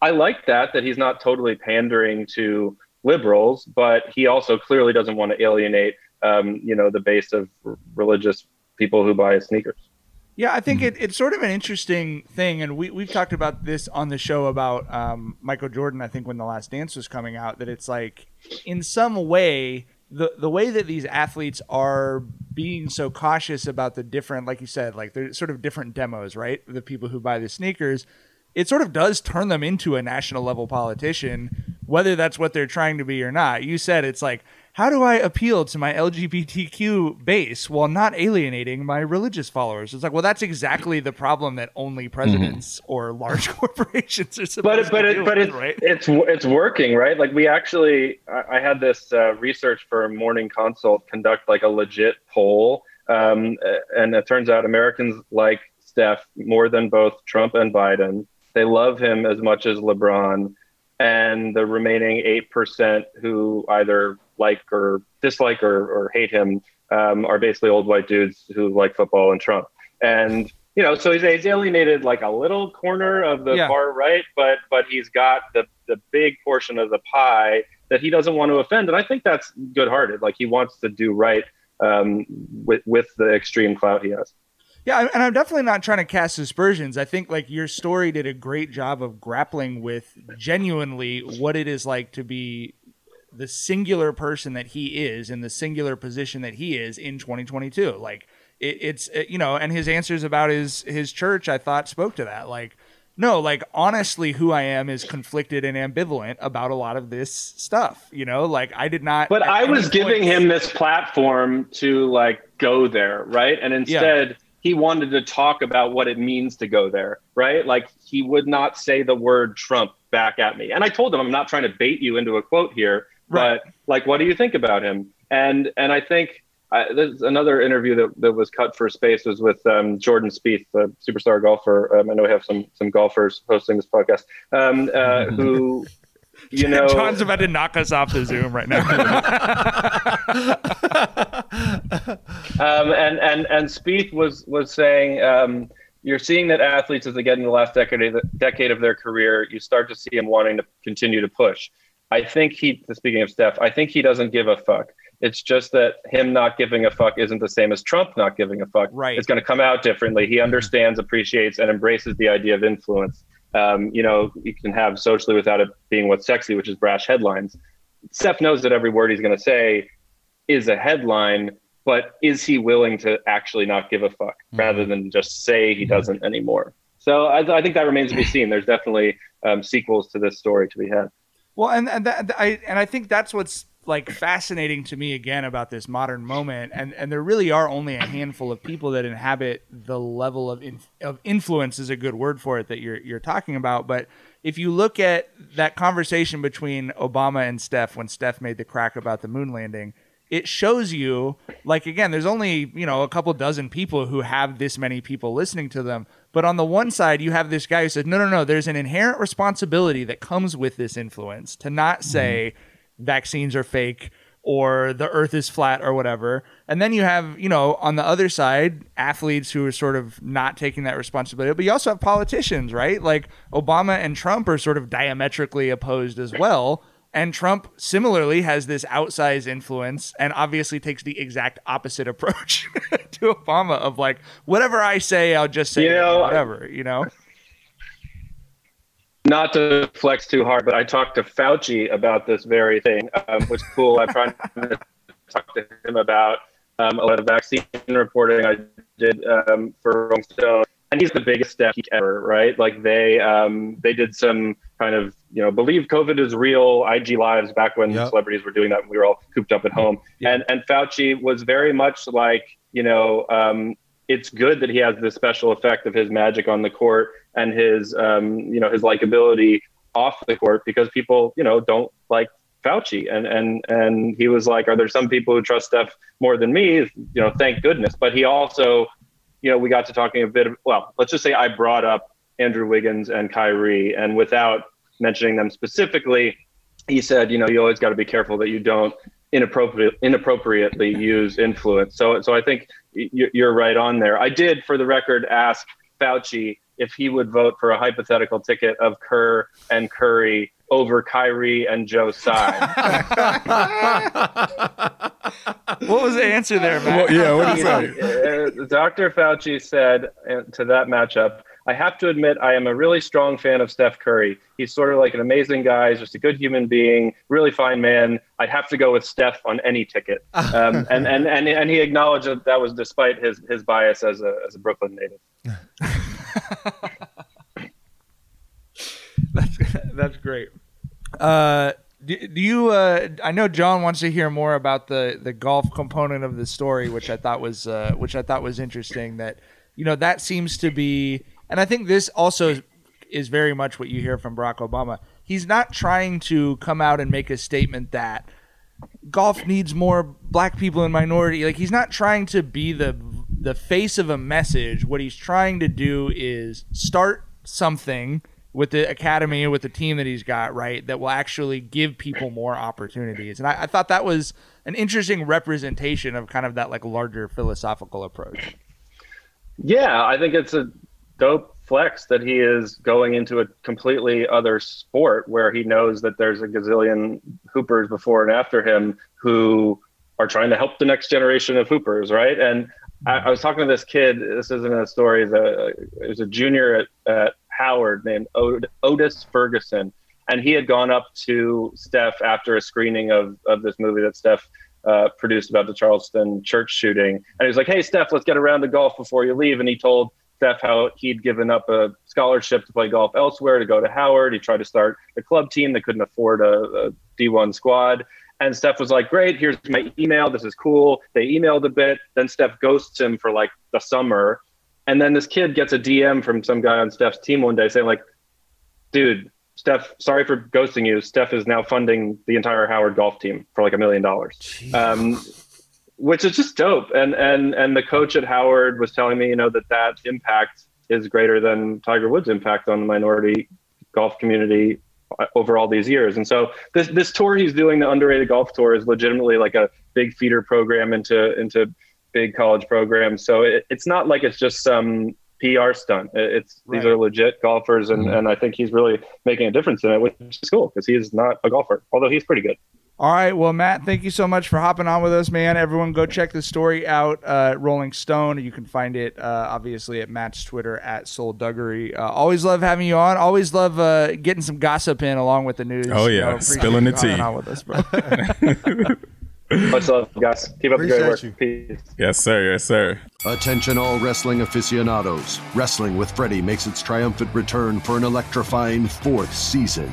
I like that that he's not totally pandering to liberals, but he also clearly doesn't want to alienate um, you know the base of r- religious people who buy sneakers. Yeah, I think it, it's sort of an interesting thing, and we we've talked about this on the show about um, Michael Jordan. I think when The Last Dance was coming out, that it's like in some way the the way that these athletes are being so cautious about the different, like you said, like they're sort of different demos, right? The people who buy the sneakers, it sort of does turn them into a national level politician, whether that's what they're trying to be or not. You said it's like how do I appeal to my LGBTQ base while not alienating my religious followers? It's like, well, that's exactly the problem that only presidents mm-hmm. or large corporations are supposed but, but to it, do but with, it, right? it's it's working, right? Like we actually, I, I had this uh, research for Morning Consult conduct like a legit poll, um, and it turns out Americans like Steph more than both Trump and Biden. They love him as much as LeBron and the remaining 8% who either like or dislike or, or hate him um, are basically old white dudes who like football and Trump. And you know, so he's, he's alienated like a little corner of the Yeah. far right, but but he's got the the big portion of the pie that he doesn't want to offend, and I think that's good-hearted. Like he wants to do right um, with with the extreme clout he has. Yeah, and I'm definitely not trying to cast aspersions. I think like your story did a great job of grappling with genuinely what it is like to be the singular person that he is in the singular position that he is in 2022. Like it, it's uh, you know, and his answers about his his church I thought spoke to that. Like no, like honestly, who I am is conflicted and ambivalent about a lot of this stuff. You know, like I did not. But I was point- giving him this platform to like go there, right? And instead, he wanted to talk about what it means to go there, right? Like he would not say the word Trump back at me. And I told him I'm not trying to bait you into a quote here, Right. but like, what do you think about him? And and I think. I, there's another interview that, that was cut for space was with um, Jordan Spieth, the superstar golfer. Um, I know we have some some golfers hosting this podcast. Um, uh, who, you know, John's about to knock us off the Zoom right now. um, and and and Spieth was was saying um, you're seeing that athletes as they get in the last decade decade of their career, you start to see them wanting to continue to push. I think he, speaking of Steph, I think he doesn't give a fuck. It's just that him not giving a fuck isn't the same as Trump not giving a fuck. Right. It's going to come out differently. He understands, appreciates, and embraces the idea of influence. Um, you know, you can have socially without it being what's sexy, which is brash headlines. Steph knows that every word he's going to say is a headline, but is he willing to actually not give a fuck rather than just say he doesn't anymore? So I, I think that remains to be seen. There's definitely um, sequels to this story to be had. Well, and and that, I and I think that's what's like fascinating to me again about this modern moment and and there really are only a handful of people that inhabit the level of of influence is a good word for it that you're you're talking about but if you look at that conversation between Obama and Steph when Steph made the crack about the moon landing it shows you like again there's only you know a couple dozen people who have this many people listening to them but on the one side you have this guy who says no no no there's an inherent responsibility that comes with this influence to not mm-hmm. say vaccines are fake or the earth is flat or whatever. And then you have, you know, on the other side, athletes who are sort of not taking that responsibility. But you also have politicians, right? Like Obama and Trump are sort of diametrically opposed as well. And Trump similarly has this outsized influence and obviously takes the exact opposite approach to Obama of like, whatever I say, I'll just say You know, whatever, you know? not to flex too hard, but I talked to Fauci about this very thing, um, which is cool. I'm trying to talk to him about um, a lot of vaccine reporting I did um, for Rolling Stone, and he's the biggest step ever, right? Like they um, they did some kind of you know believe COVID is real IG lives back when the celebrities were doing that. and We were all cooped up at home, and and Fauci was very much like you know. Um, it's good that he has this special effect of his magic on the court and his um, you know his likability off the court because people you know don't like Fauci. And and and he was like are there some people who trust Steph more than me? You know thank goodness. But he also you know we got to talking a bit of well let's just say I brought up Andrew Wiggins and Kyrie and without mentioning them specifically he said you know you always got to be careful that you don't inappropriate inappropriately use influence so so I think you're right on there I did for the record ask Fauci if he would vote for a hypothetical ticket of Kerr and Curry over Kyrie and Joe Tsai. what was the answer there, Matt? Well, yeah, what did he say? Uh, Dr. Fauci said uh, to that matchup, I have to admit, I am a really strong fan of Steph Curry. He's sort of like an amazing guy. He's just a good human being, really fine man. I'd have to go with Steph on any ticket. Um, and, and, and, and he acknowledged that that was despite his, his bias as a, as a Brooklyn native. that's that's great. Uh, do, do you? Uh, I know John wants to hear more about the the golf component of the story, which I thought was uh, which I thought was interesting. That you know that seems to be, and I think this also is very much what you hear from Barack Obama. He's not trying to come out and make a statement that golf needs more black people and minority. Like he's not trying to be the the face of a message. What he's trying to do is start something with the academy with the team that he's got right that will actually give people more opportunities. And I, I thought that was an interesting representation of kind of that like larger philosophical approach. Yeah, I think it's a dope flex that he is going into a completely other sport where he knows that there's a gazillion hoopers before and after him who are trying to help the next generation of hoopers, right? And I, I was talking to this kid. This isn't a story. It was a junior at, at Howard named Otis Ferguson, and he had gone up to Steph after a screening of of this movie that Steph uh, produced about the Charleston church shooting, and he was like, "Hey, Steph, let's get around to golf before you leave." And he told Steph how he'd given up a scholarship to play golf elsewhere to go to Howard. He tried to start a club team that couldn't afford a, a D1 squad. And Steph was like, Great, here's my email. This is cool. They emailed a bit. Then Steph ghosts him for like the summer. And then this kid gets a DM from some guy on Steph's team one day saying, like, dude, Steph, sorry for ghosting you. Steph is now funding the entire Howard golf team for like a million dollars. Um, which is just dope. And and and the coach at Howard was telling me, you know, that that impact is greater than Tiger Woods' impact on the minority golf community uh, over all these years. And so this this tour he's doing, the underrated golf tour, is legitimately like a big feeder program into into big college programs. So it, it's not like it's just some PR stunt. It- It's these are legit golfers, and, and I think he's really making a difference in it, which is cool because he is not a golfer, although he's pretty good. All right, well, Matt, thank you so much for hopping on with us, man. Everyone, go check the story out. Uh, Rolling Stone. You can find it uh, obviously at Matt's Twitter at Soul Duggery. Uh, always love having you on. Always love uh, getting some gossip in along with the news. Oh, yeah. You know, Spilling the tea. hopping On with us, bro. Much love, guys. Keep up the great work. Peace. Yes, sir. Yes, sir. Attention, all wrestling aficionados. Wrestling with Freddie makes its triumphant return for an electrifying fourth season.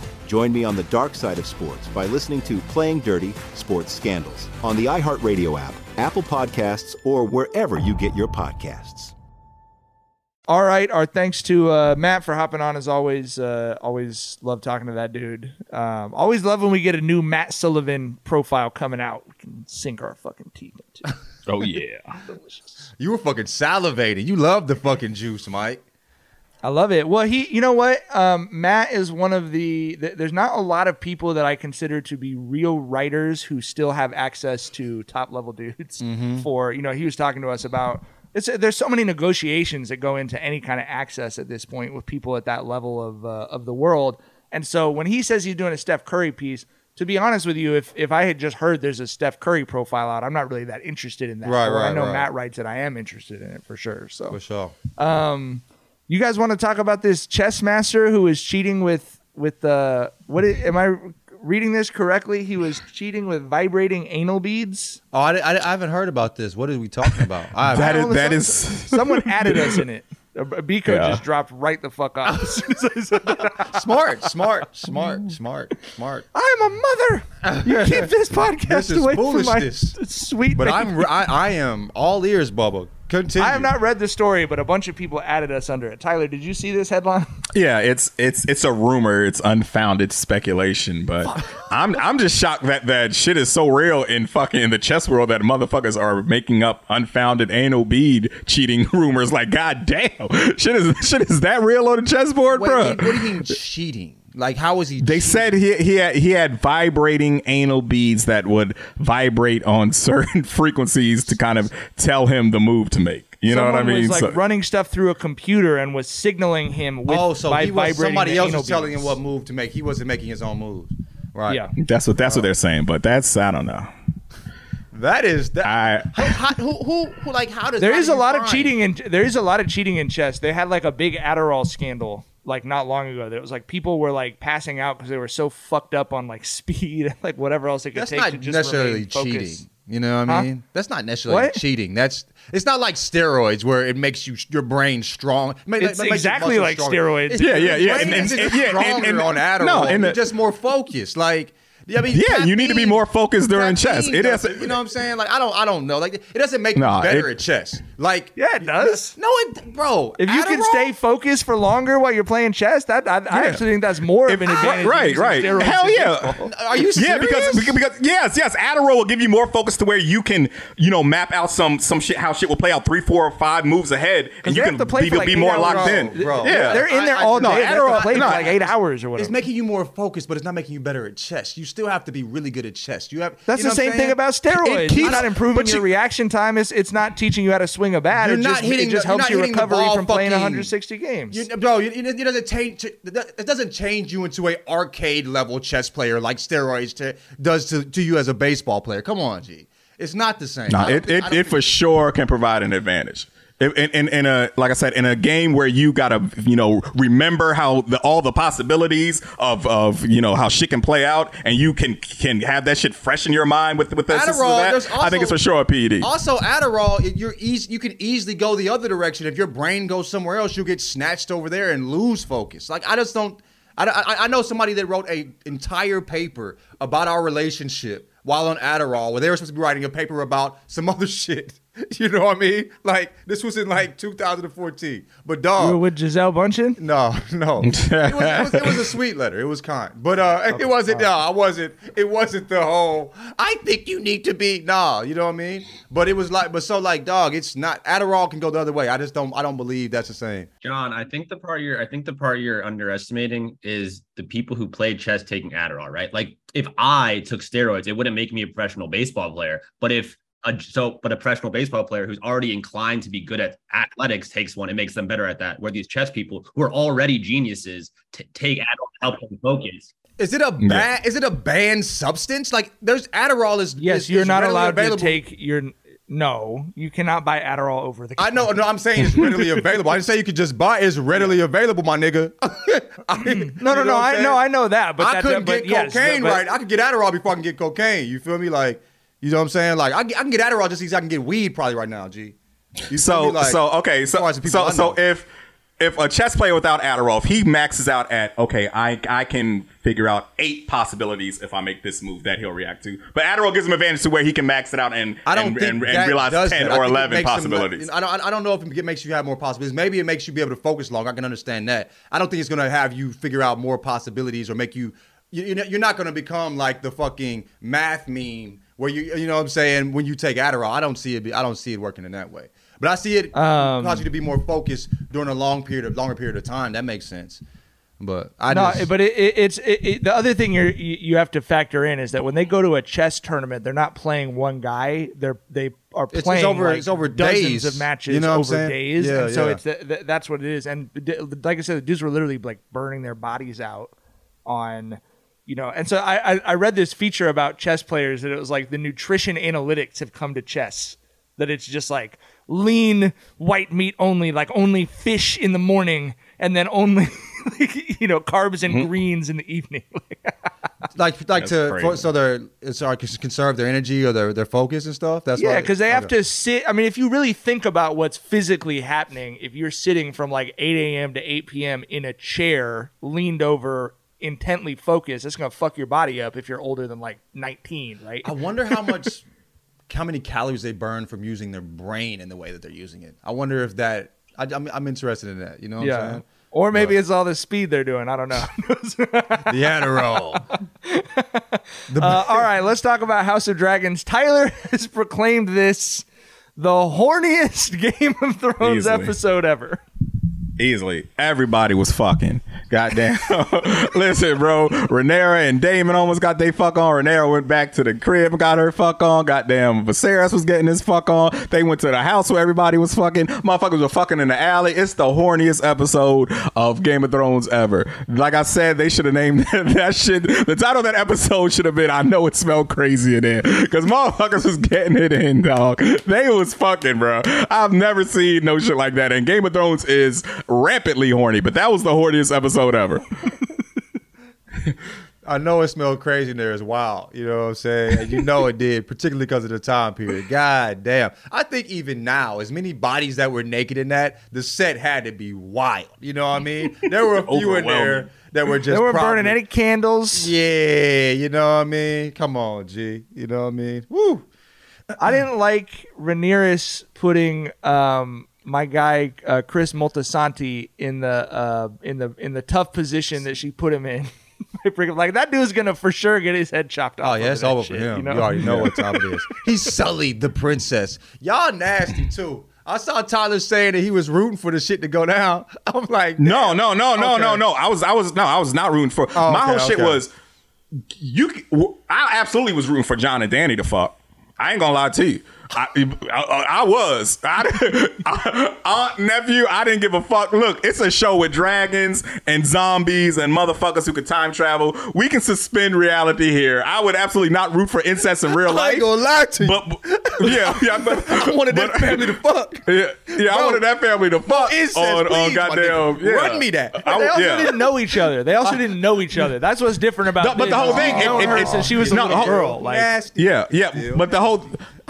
Join me on the dark side of sports by listening to Playing Dirty Sports Scandals on the iHeartRadio app, Apple Podcasts, or wherever you get your podcasts. All right, our thanks to uh, Matt for hopping on as always. Uh, always love talking to that dude. Um, always love when we get a new Matt Sullivan profile coming out. We can sink our fucking teeth into. Oh yeah, delicious. You were fucking salivating. You love the fucking juice, Mike. I love it. Well, he, you know what? Um, Matt is one of the. Th- there's not a lot of people that I consider to be real writers who still have access to top level dudes. Mhm. For you know, he was talking to us about. It's there's so many negotiations that go into any kind of access at this point with people at that level of uh, of the world. And so when he says he's doing a Steph Curry piece, to be honest with you, if if I had just heard there's a Steph Curry profile out, I'm not really that interested in that. Right, Or I know right. Matt writes it. I am interested in it for sure. So For sure. um, you guys want to talk about this chess master who was cheating with with uh what is, am I reading this correctly? He was cheating with vibrating anal beads. Oh, I, I, I haven't heard about this. What are we talking about? I, That is Only that some- is someone added us in it. Biko Yeah. just dropped right the fuck off. as soon as I said that. smart, smart, smart, smart, smart. I'm a mother. You keep this podcast This away from my sweet. But baby. I'm I, I am all ears, Bubba. Continue. I have not read the story, but a bunch of people added us under it. Tyler, did you see this headline? yeah. It's it's it's a rumor. It's unfounded speculation. But I'm I'm just shocked that that shit is so real in fucking in the chess world that motherfuckers are making up unfounded anal bead cheating rumors. Like, god damn, shit is shit is that real on the chessboard, What, bro? what do you mean cheating? Like how was he? They said he he had, he had vibrating anal beads that would vibrate on certain frequencies to kind of tell him the move to make. You know what I mean? Was like So- running stuff through a computer and was signaling him with oh, so by he was somebody else anal was telling him what move to make. He wasn't making his own moves. Right. Yeah. that's what that's what they're saying, but that's I don't know. That is that. I How, how, who, who, who, like, how does There how is do a you lot of cheating in there is a lot of cheating in chess. They had like a big Adderall scandal like not long ago. That it was like people were like passing out because they were so fucked up on like speed and like whatever else they could That's take not to just necessarily remain focused. cheating. You know what I Huh? mean? That's not necessarily What? cheating. That's it's not like steroids where it makes you your brain strong. It It's makes exactly like stronger. steroids. It's- Yeah, yeah, yeah, brain and- and- isn't and- yeah, and- stronger and- on Adderall. no, and you're the- just more focused. Like Yeah, I mean, Yeah, you need to be more focused during chess. caffeine It does is. You know what I'm saying? Like I don't, I don't know. Like it doesn't make Nah, you better it- at chess. Like yeah, it does. No, it, bro. If you can stay focused for longer while you're playing chess, that I, I actually think that's more of an advantage. Right, right. Hell yeah. baseball. Are you Serious? Yeah, because, because because yes, yes, Adderall will give you more focus to where you can, you know, map out some some shit how shit will play out three, four, or five moves ahead, and you can to play be, like be more hours. locked Bro, in. bro. Yeah, They're in there I- I- all day. no, they have to Adderall- play like eight hours or whatever. It's making you more focused, but it's not making you better at chess. You still have to be really good at chess. You have. That's you know the same thing about steroids. It it's not improving your you- reaction time. It's, it's not teaching you how to swing a bat. You're it not just, hitting it just the- you're helps not you hitting recovery ball from playing 160 games. You, bro, it, it it doesn't change. It doesn't change you into a arcade level chess player like steroids to, does to, to you as a baseball player. Come on, G. It's not the same. No, it, it, it for sure can provide an advantage. In, in, in- a like I said, in a game where you gotta you know remember how the, all the possibilities of of you know how shit can play out, and you can can have that shit fresh in your mind with with this, Adderall, that, there's I think it's for sure a PED. Also, Adderall, you're easy, you can easily go the other direction. If your brain goes somewhere else, you'll get snatched over there and lose focus. Like I just don't. I, I, I know somebody that wrote a entire paper about our relationship while on Adderall, where they were supposed to be writing a paper about some other shit. You know what I mean? Like this was in like 2014. But You dog, were with Gisele Bundchen? no, no. It was, it, was, it was a sweet letter. It was kind, but uh, it wasn't. No, I wasn't. It wasn't the whole. I think you need to be. Nah, you know what I mean. But it was like, but so like, dog. It's not. Adderall can go the other way. I just don't. I don't believe that's the same. John, I think the part you're I think the part you're underestimating is the people who play chess taking Adderall, right? Like if I took steroids, it wouldn't make me a professional baseball player. But if a, so, but a professional baseball player who's already inclined to be good at athletics takes one, it makes them better at that. Where these chess people who are already geniuses t- take Adderall to help them focus. Is it a bad? Is it a banned substance? Like there's Adderall is Yes, is- you're is not allowed available. to take your. No, you cannot buy Adderall over the. I know, no, I'm saying it's readily available. I didn't say you could just buy. It's readily available, my nigga. I- hmm. No, no, you no. what I'm I saying? know, I know that, but I that, couldn't but get yes, cocaine but- right. I could get Adderall before I can get cocaine. You feel me? Like, you know what I'm saying? Like, I, I can get Adderall just as I can get weed probably right now, G. You So? Like, so okay so far as the people so so if if a chess player without Adderall, if he maxes out at okay, I I can figure out eight possibilities if I make this move that he'll react to. But Adderall gives him advantage to where he can max it out and I don't and, and, and realize ten that. Or eleven possibilities. I don't. I don't know if it makes you have more possibilities. Maybe it makes you be able to focus longer. I can understand that. I don't think it's going to have you figure out more possibilities or make you. you you're not going to become like the fucking math meme where you you know what I'm saying when you take Adderall. I don't see it. be- I don't see it working in that way. But I see it Um, cause you to be more focused during a long period of longer period of time. That makes sense. But I no, just, but it, it, it's it, the other thing you're, you you have to factor in is that when they go to a chess tournament, they're not playing one guy. They're they are It's- it's over- like it's over dozens days. of matches You know over days. Yeah, and so yeah. it's that's what it is. And d- like I said, the dudes were literally like burning their bodies out on. You know, and so I, I I read this feature about chess players that it was like the nutrition analytics have come to chess that it's just like lean white meat only, like only fish in the morning, and then only like, you know carbs and mm-hmm. greens in the evening. like like That's to crazy. for, so they're so I conserve their energy or their their focus and stuff. That's yeah, because they have okay. to sit. I mean, if you really think about what's physically happening, if you're sitting from like 8 a.m. to 8 p.m. in a chair, leaned over, intently focused, it's gonna fuck your body up if you're older than like 19, right? I wonder how much, how many calories they burn from using their brain in the way that they're using it. I wonder if that. I, I'm, I'm interested in that. You know what yeah. I'm saying? Or maybe it's all the speed they're doing. I don't know. The Adderall. Uh, all right, let's talk about House of Dragons. Tyler has proclaimed this the horniest Game of Thrones Easily. episode ever. Easily. Everybody was fucking. Goddamn. Listen, bro. Rhaenyra and Daemon almost got they fuck on. Rhaenyra went back to the crib got her fuck on. Goddamn. Viserys was getting his fuck on. They went to the house where everybody was fucking. Motherfuckers were fucking in the alley. It's the horniest episode of Game of Thrones ever. Like I said, they should have named that shit. The title of that episode should have been I Know It Smelled Crazy in there. Because motherfuckers was getting it in, dog. They was fucking, bro. I've never seen no shit like that. And Game of Thrones is rampantly horny, but that was the horniest episode ever. I know it smelled crazy in there as wild. You know what I'm saying? You know it did, particularly because of the time period. God damn. I think even now, as many bodies that were naked in that, the set had to be wild. You know what I mean? There were a few in there that were just they weren't probably- burning any candles. Yeah, you know what I mean? Come on, G. You know what I mean? Woo. I didn't like Ramirez putting um, my guy uh, Chris Moltisanti in the uh, in the in the tough position that she put him in. like that dude's gonna for sure get his head chopped off. Oh yeah, it's that over for him. You, You, know? already know what time it is. He sullied the princess. Y'all nasty too. I saw Tyler saying that he was rooting for the shit to go down. I'm like, No, no, no, no, Okay. no, no. I was, I was, no, I was not rooting for. Oh, my okay, whole shit okay. was, you. I absolutely was rooting for John and Danny to fuck. I ain't gonna lie to you. I, I, I was. I, aunt, nephew, I didn't give a fuck. Look, it's a show with dragons and zombies and motherfuckers who could time travel. We can suspend reality here. I would absolutely not root for incest in real I life. ain't gonna lie to you. But, but- yeah, yeah, but I wanted that family to fuck. Yeah, yeah I Bro, wanted that family to fuck incest, on, on please, my goddamn. nigga. Yeah. Run me that. I- They also yeah. didn't know each other. They also didn't know each other. That's what's different about. No, but the whole thing, He's it- known it- her it- since she was a no, little hold- girl. Like, Nasty. Yeah, yeah. But the whole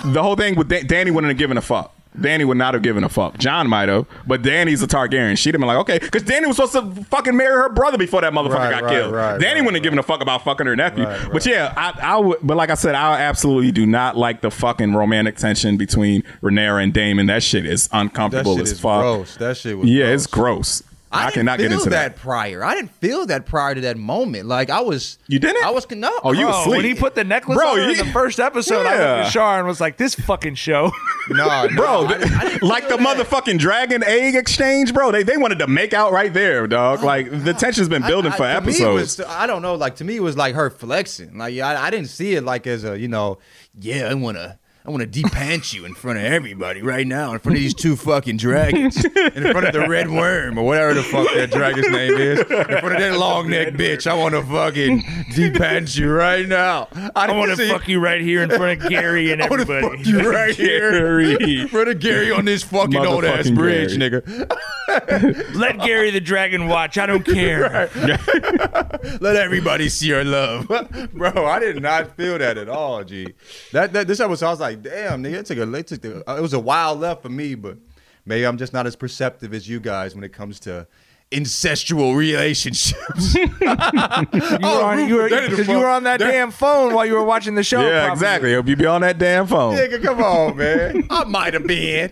the whole thing with Dan- Danny wouldn't have given a fuck. Danny would not have given a fuck. Jon might have, but Danny's a Targaryen. She'd have been like, okay, because Danny was supposed to fucking marry her brother before that motherfucker Right, got right, killed. right, Danny wouldn't have given a fuck about fucking her nephew. But yeah, I, I would. But like I said, I absolutely do not like the fucking romantic tension between Rhaenyra and Daemon. That shit is uncomfortable That shit as is fuck. gross. That shit was yeah, gross. it's gross. I, didn't cannot get feel into that, that. prior. I didn't feel that prior to that moment. Like I was. You didn't? I was no. Oh, you Oh, asleep. when he put the necklace Bro, on her in the first episode, I Yeah. looked at Shar and was like, "This fucking show." no, no, Bro, I I didn't like the that. motherfucking dragon egg exchange, bro. They they wanted to make out right there, dog. Oh, like the tension's been building I- I- for to me, it episodes. was- I don't know. Like to me, it was like her flexing. Like I, I didn't see it like as a you know, yeah, I wanna. I want to depant you in front of everybody right now, in front of these two fucking dragons, in front of the red worm or whatever the fuck that dragon's name is, in front of that long neck bitch. I want to fucking depant you right now. I, I want to fuck you right here in front of Gary and I want to everybody. fuck you right here Gary. in front of Gary on this fucking old ass bridge, Gary. nigga. Let Gary the dragon watch. I don't care. Let everybody see our love, bro. I did not feel that at all, G. That, that this episode, I was like, damn, nigga, it took a, it took the, uh, it was a wild left for me, but maybe I'm just not as perceptive as you guys when it comes to incestual relationships. You were on, you were, that is 'cause you were on that that- damn phone while you were watching the show. yeah, probably. exactly. Hope you be on that damn phone. Nigga, come on, man. I might have been.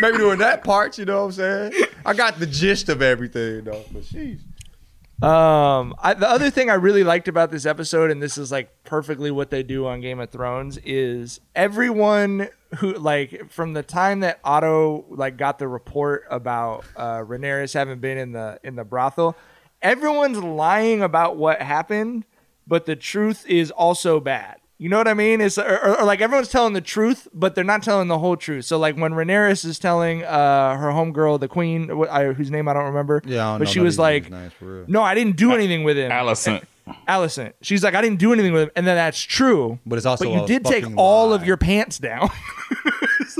maybe doing that part, you know what I'm saying? I got the gist of everything, though. But sheesh. Um, I, the other thing I really liked about this episode, and this is like perfectly what they do on Game of Thrones, is everyone who like from the time that Otto like got the report about uh, Rhaenyra having been in the in the brothel, everyone's lying about what happened, but the truth is also bad. You know what I mean? It's or, or, or, like everyone's telling the truth, but they're not telling the whole truth. So like when Rhaenyra is telling uh, her homegirl, the queen, wh- I, whose name I don't remember, Yeah, don't but know she was like, niggas' names for real. "No, I didn't do anything with him." Alicent. Alicent. She's like, I didn't do anything with him, and then that's true. But it's also but you a did take fucking all of your pants down.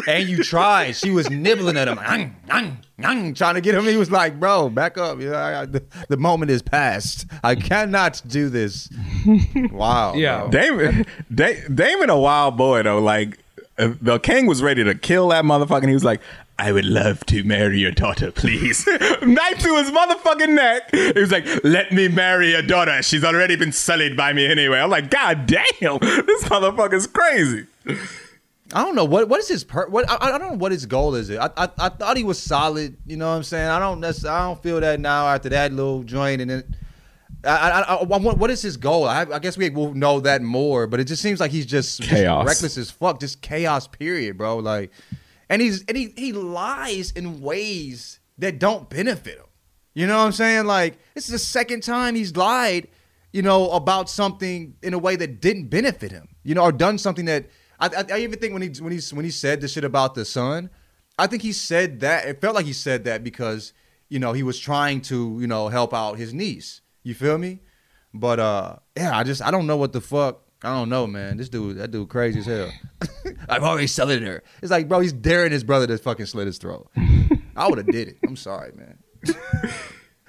And you tried. She was nibbling at him, "Ang, ang, ang," trying to get him. He was like, "Bro, back up. You know, I, I- the, the moment is past. I cannot do this." Wow. bro. Daemon, Da- Daemon, a wild boy though. Like uh, the king was ready to kill that motherfucker. And he was like, "I would love to marry your daughter, please." Knife to his motherfucking neck. He was like, "Let me marry your daughter. She's already been sullied by me anyway." I'm like, "God damn, this motherfucker's crazy." I don't know what what is his per what I, I don't know what his goal is. I, I I thought he was solid. You know what I'm saying? I don't necessarily I don't feel that now after that little joint and then. I, I, I, I what is his goal? I, I guess we will know that more, but it just seems like he's just, just reckless as fuck, just chaos. Period, bro. Like, and he's and he he lies in ways that don't benefit him. You know what I'm saying? Like, this is the second time he's lied, you know, about something in a way that didn't benefit him. You know, or done something that I, I, I even think when he when he when he said the shit about the son, I think he said that it felt like he said that because you know he was trying to you know help out his niece. You feel me? But uh, yeah, I just I don't know what the fuck. I don't know, man. This dude, that dude, crazy as hell. I've already selling her. It's like, bro, he's daring his brother to fucking slit his throat. I would have did it. I'm sorry, man.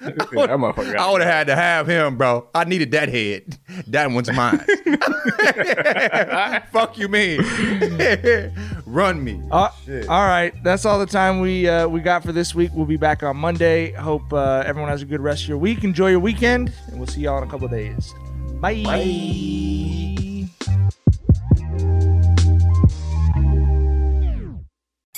motherfucker got I would have had to have him, bro. I needed that head. That one's mine. Fuck you, mean? Run me. Uh, all right, that's all the time we uh, we got for this week. We'll be back on Monday. Hope uh, everyone has a good rest of your week. Enjoy your weekend, and we'll see y'all in a couple of days. Bye.